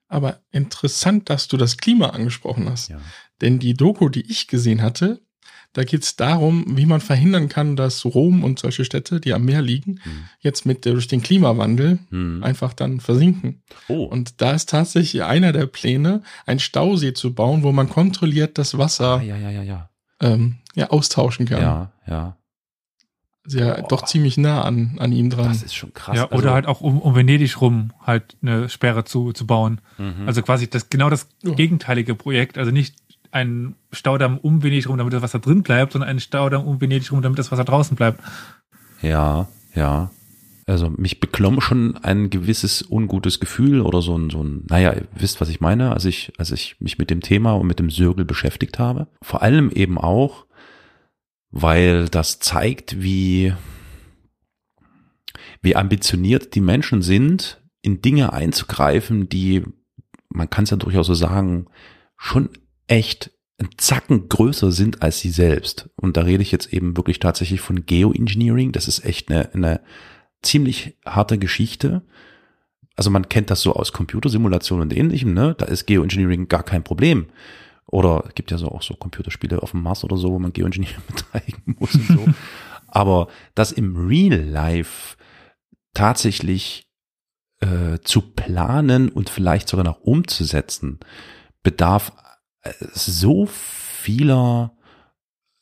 Aber interessant, dass du das Klima angesprochen hast. Ja. Denn die Doku, die ich gesehen hatte, da geht es darum, wie man verhindern kann, dass Rom und solche Städte, die am Meer liegen, hm. jetzt mit durch den Klimawandel hm. einfach dann versinken. Oh. Und da ist tatsächlich einer der Pläne, ein Stausee zu bauen, wo man kontrolliert das Wasser ah, ja, ja, ja, ja. Ähm, ja, austauschen kann. Ja, ja. Ja, doch ziemlich nah an, an ihm dran. Das ist schon krass. Ja, oder also, halt auch um, um Venedig rum halt eine Sperre zu, zu bauen. Mhm. Also quasi das genau das gegenteilige Projekt. Also nicht ein Staudamm um Venedig rum, damit das Wasser drin bleibt, sondern ein Staudamm um Venedig rum, damit das Wasser draußen bleibt. Ja, ja. Also mich beklomm schon ein gewisses ungutes Gefühl oder so ein, so ein, naja, ihr wisst, was ich meine, als ich, als ich mich mit dem Thema und mit dem Sörgel beschäftigt habe. Vor allem eben auch, weil das zeigt, wie, wie ambitioniert die Menschen sind, in Dinge einzugreifen, die, man kann es ja durchaus so sagen, schon echt ein Zacken größer sind als sie selbst. Und da rede ich jetzt eben wirklich tatsächlich von Geoengineering. Das ist echt eine, eine ziemlich harte Geschichte. Also man kennt das so aus Computersimulationen und ähnlichem, ne? Da ist Geoengineering gar kein Problem. Oder es gibt ja so auch so Computerspiele auf dem Mars oder so, wo man Geoengineering [laughs] betreiben muss und so. Aber das im Real Life tatsächlich äh, zu planen und vielleicht sogar noch umzusetzen, bedarf so vieler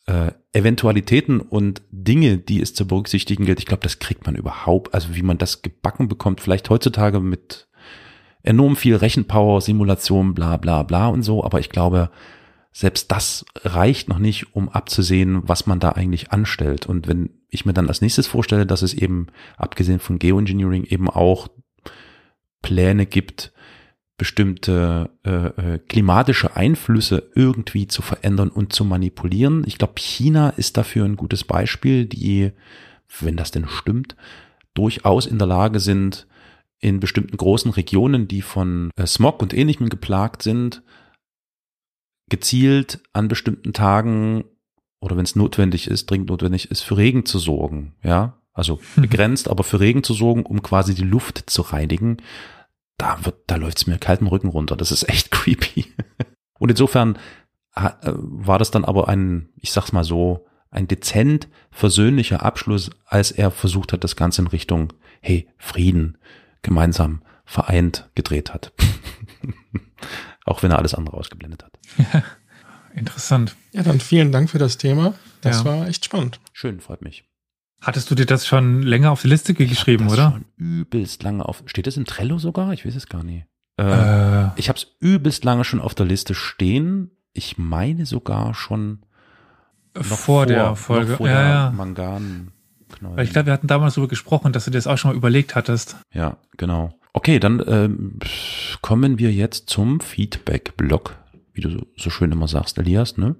äh, Eventualitäten und Dinge, die es zu berücksichtigen gilt. Ich glaube, das kriegt man überhaupt, also wie man das gebacken bekommt, vielleicht heutzutage mit enorm viel Rechenpower, Simulation, bla bla bla und so, aber ich glaube, selbst das reicht noch nicht, um abzusehen, was man da eigentlich anstellt. Und wenn ich mir dann als nächstes vorstelle, dass es eben, abgesehen von Geoengineering, eben auch Pläne gibt, bestimmte äh, äh, klimatische Einflüsse irgendwie zu verändern und zu manipulieren. Ich glaube, China ist dafür ein gutes Beispiel, die, wenn das denn stimmt, durchaus in der Lage sind, in bestimmten großen Regionen, die von äh, Smog und ähnlichem geplagt sind, gezielt an bestimmten Tagen oder wenn es notwendig ist, dringend notwendig ist, für Regen zu sorgen. Ja, also begrenzt, aber für Regen zu sorgen, um quasi die Luft zu reinigen da wird, da läuft's mir kalten Rücken runter. Das ist echt [laughs] creepy. Und insofern äh, war das dann aber ein, ich sag's mal so, ein dezent versöhnlicher Abschluss, als er versucht hat, das Ganze in Richtung, hey, Frieden, gemeinsam vereint gedreht hat. [laughs] Auch wenn er alles andere ausgeblendet hat. [laughs] interessant. Ja, dann vielen Dank für das Thema. Das ja. war echt spannend. Schön, freut mich. Hattest du dir das schon länger auf die Liste geschrieben, oder? Schon übelst lange auf. Steht das im Trello sogar? Ich weiß es gar nicht. Äh, äh. Ich habe es übelst lange schon auf der Liste stehen. Ich meine sogar schon noch vor, vor der Folge. vor ja, der ja. Mangan. Weil ich glaube, wir hatten damals darüber gesprochen, dass du dir das auch schon mal überlegt hattest. Ja, genau. Okay, dann ähm, kommen wir jetzt zum Feedback-Blog, wie du so, schön immer sagst, Elias. Ne?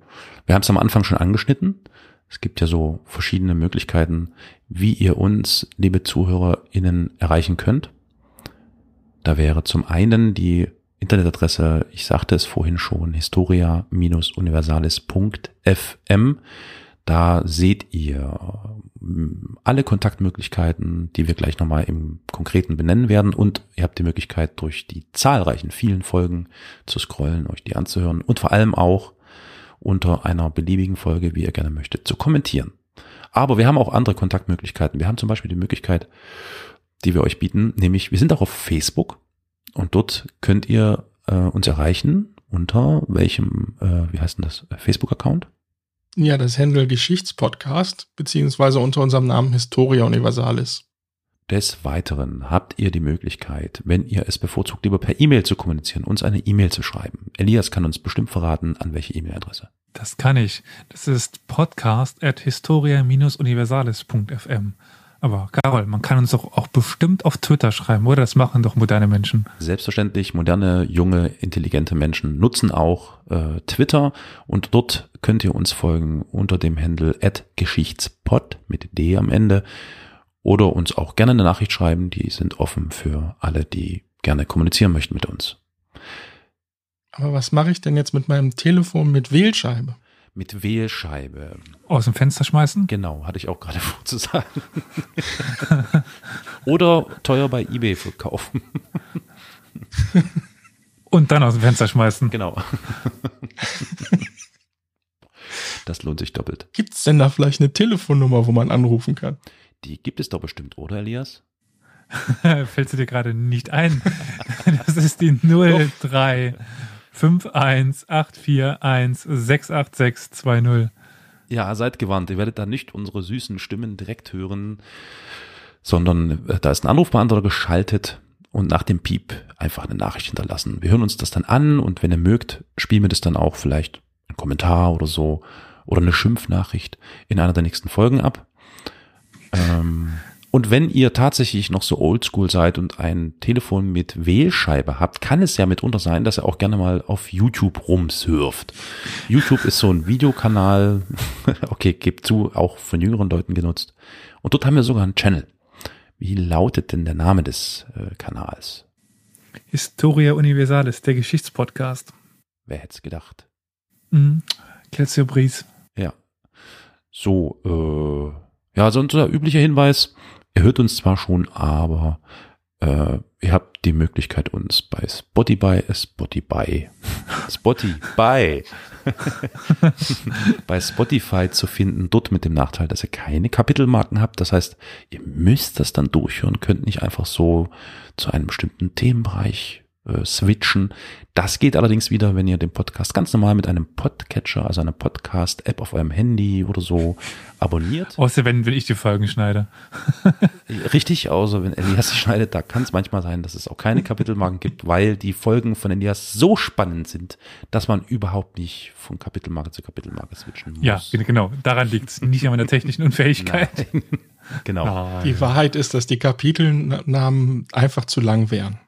Wir haben es am Anfang schon angeschnitten. Es gibt ja so verschiedene Möglichkeiten, wie ihr uns, liebe ZuhörerInnen, erreichen könnt. Da wäre zum einen die Internetadresse, ich sagte es vorhin schon, historia-universalis.fm. Da seht ihr alle Kontaktmöglichkeiten, die wir gleich nochmal im Konkreten benennen werden. Und ihr habt die Möglichkeit, durch die zahlreichen vielen Folgen zu scrollen, euch die anzuhören und vor allem auch unter einer beliebigen Folge, wie ihr gerne möchtet, zu kommentieren. Aber wir haben auch andere Kontaktmöglichkeiten. Wir haben zum Beispiel die Möglichkeit, die wir euch bieten, nämlich wir sind auch auf Facebook und dort könnt ihr äh, uns erreichen unter welchem, äh, wie heißt denn das, Facebook-Account? Ja, das Händel Geschichtspodcast, beziehungsweise unter unserem Namen Historia Universalis. Des Weiteren habt ihr die Möglichkeit, wenn ihr es bevorzugt, lieber per E-Mail zu kommunizieren, uns eine E-Mail zu schreiben. Elias kann uns bestimmt verraten, an welche E-Mail-Adresse. Das kann ich. Das ist podcast at historia-universalis.fm. Aber Carol, man kann uns doch auch bestimmt auf Twitter schreiben, oder? Das machen doch moderne Menschen. Selbstverständlich, moderne, junge, intelligente Menschen nutzen auch äh, Twitter und dort könnt ihr uns folgen unter dem Handle @geschichtspod mit D am Ende oder uns auch gerne eine Nachricht schreiben. Die sind offen für alle, die gerne kommunizieren möchten mit uns. Aber was mache ich denn jetzt mit meinem Telefon mit Wählscheibe? Mit Wählscheibe. Aus dem Fenster schmeißen? Genau, hatte ich auch gerade [laughs] vorzusagen. [laughs] Oder teuer bei eBay verkaufen. [laughs] Und dann aus dem Fenster schmeißen. Genau. Das lohnt sich doppelt. Gibt es denn da vielleicht eine Telefonnummer, wo man anrufen kann? Die gibt es doch bestimmt, oder Elias? Fällt sie dir gerade nicht ein? Das ist die 03 51841 Ja, seid gewarnt. Ihr werdet da nicht unsere süßen Stimmen direkt hören, sondern äh, da ist ein Anrufbeantworter geschaltet und nach dem Piep einfach eine Nachricht hinterlassen. Wir hören uns das dann an und wenn ihr mögt, spielen wir das dann auch vielleicht ein Kommentar oder so oder eine Schimpfnachricht in einer der nächsten Folgen ab. Ähm, und wenn ihr tatsächlich noch so oldschool seid und ein Telefon mit Wählscheibe habt, kann es ja mitunter sein, dass ihr auch gerne mal auf YouTube rumsurft. YouTube ist so ein Videokanal, [laughs] okay, gebt zu, auch von jüngeren Leuten genutzt. Und dort haben wir sogar einen Channel. Wie lautet denn der Name des äh, Kanals? Historia Universalis, der Geschichtspodcast. Wer hätte es gedacht? Mhm. Bries. Ja. So, äh, ja, so unser üblicher Hinweis, ihr hört uns zwar schon, aber äh, ihr habt die Möglichkeit, uns bei Spotify, Spotify, [laughs] Spotify, [laughs] bei Spotify zu finden, dort mit dem Nachteil, dass ihr keine Kapitelmarken habt. Das heißt, ihr müsst das dann durchhören, könnt nicht einfach so zu einem bestimmten Themenbereich äh, switchen. Das geht allerdings wieder, wenn ihr den Podcast ganz normal mit einem Podcatcher, also einer Podcast-App auf eurem Handy oder so abonniert. Außer wenn, wenn ich die Folgen schneide. [laughs] Richtig, außer wenn Elias sie schneidet, da kann es manchmal sein, dass es auch keine Kapitelmarken gibt, weil die Folgen von Elias so spannend sind, dass man überhaupt nicht von Kapitelmarke zu Kapitelmarke switchen muss. Ja, genau. Daran liegt es nicht an meiner technischen Unfähigkeit. Nein. [laughs] Genau. Nein. Die Wahrheit ist, dass die Kapitelnamen einfach zu lang wären.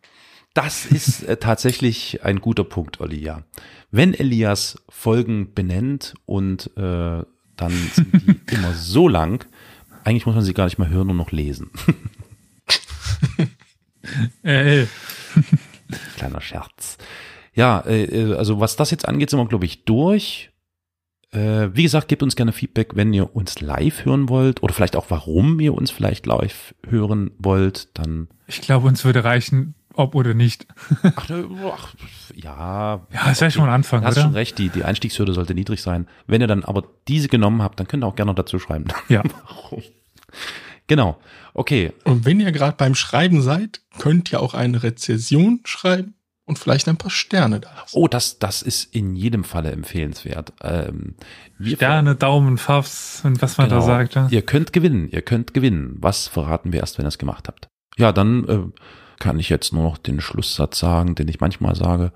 Das ist äh, tatsächlich ein guter Punkt, Olli, ja. Wenn Elias Folgen benennt und äh, dann sind die [laughs] immer so lang, eigentlich muss man sie gar nicht mehr hören, nur noch lesen. [laughs] äh. [laughs] Kleiner Scherz. Ja, äh, äh, also was das jetzt angeht, sind wir, glaube ich, durch. Äh, wie gesagt, gebt uns gerne Feedback, wenn ihr uns live hören wollt oder vielleicht auch, warum ihr uns vielleicht live hören wollt. Dann. Ich glaube, uns würde reichen, ob oder nicht. Ach, ach ja. Ja, das wäre schon ein Anfang, Du hast schon recht, die, die Einstiegshürde sollte niedrig sein. Wenn ihr dann aber diese genommen habt, dann könnt ihr auch gerne noch dazu schreiben. [laughs] Ja. genau. Okay. Und wenn ihr gerade beim Schreiben seid, könnt ihr auch eine Rezession schreiben und vielleicht ein paar Sterne da lassen. Oh, das, das ist in jedem Falle empfehlenswert. Ähm, Sterne, Daumen, Pfaffs und was man genau. da sagt. Ja. Ihr könnt gewinnen, ihr könnt gewinnen. Was verraten wir erst, wenn ihr es gemacht habt? Ja, dann äh, kann ich jetzt nur noch den Schlusssatz sagen, den ich manchmal sage.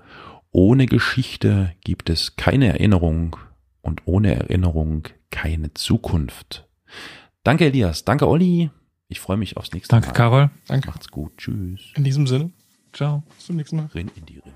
Ohne Geschichte gibt es keine Erinnerung und ohne Erinnerung keine Zukunft. Danke Elias, danke Olli. Ich freue mich aufs nächste danke, Mal. Danke Carol. Danke. Macht's gut. Tschüss. In diesem Sinne. Ciao. Bis zum nächsten Mal. Rinn in die Rinne.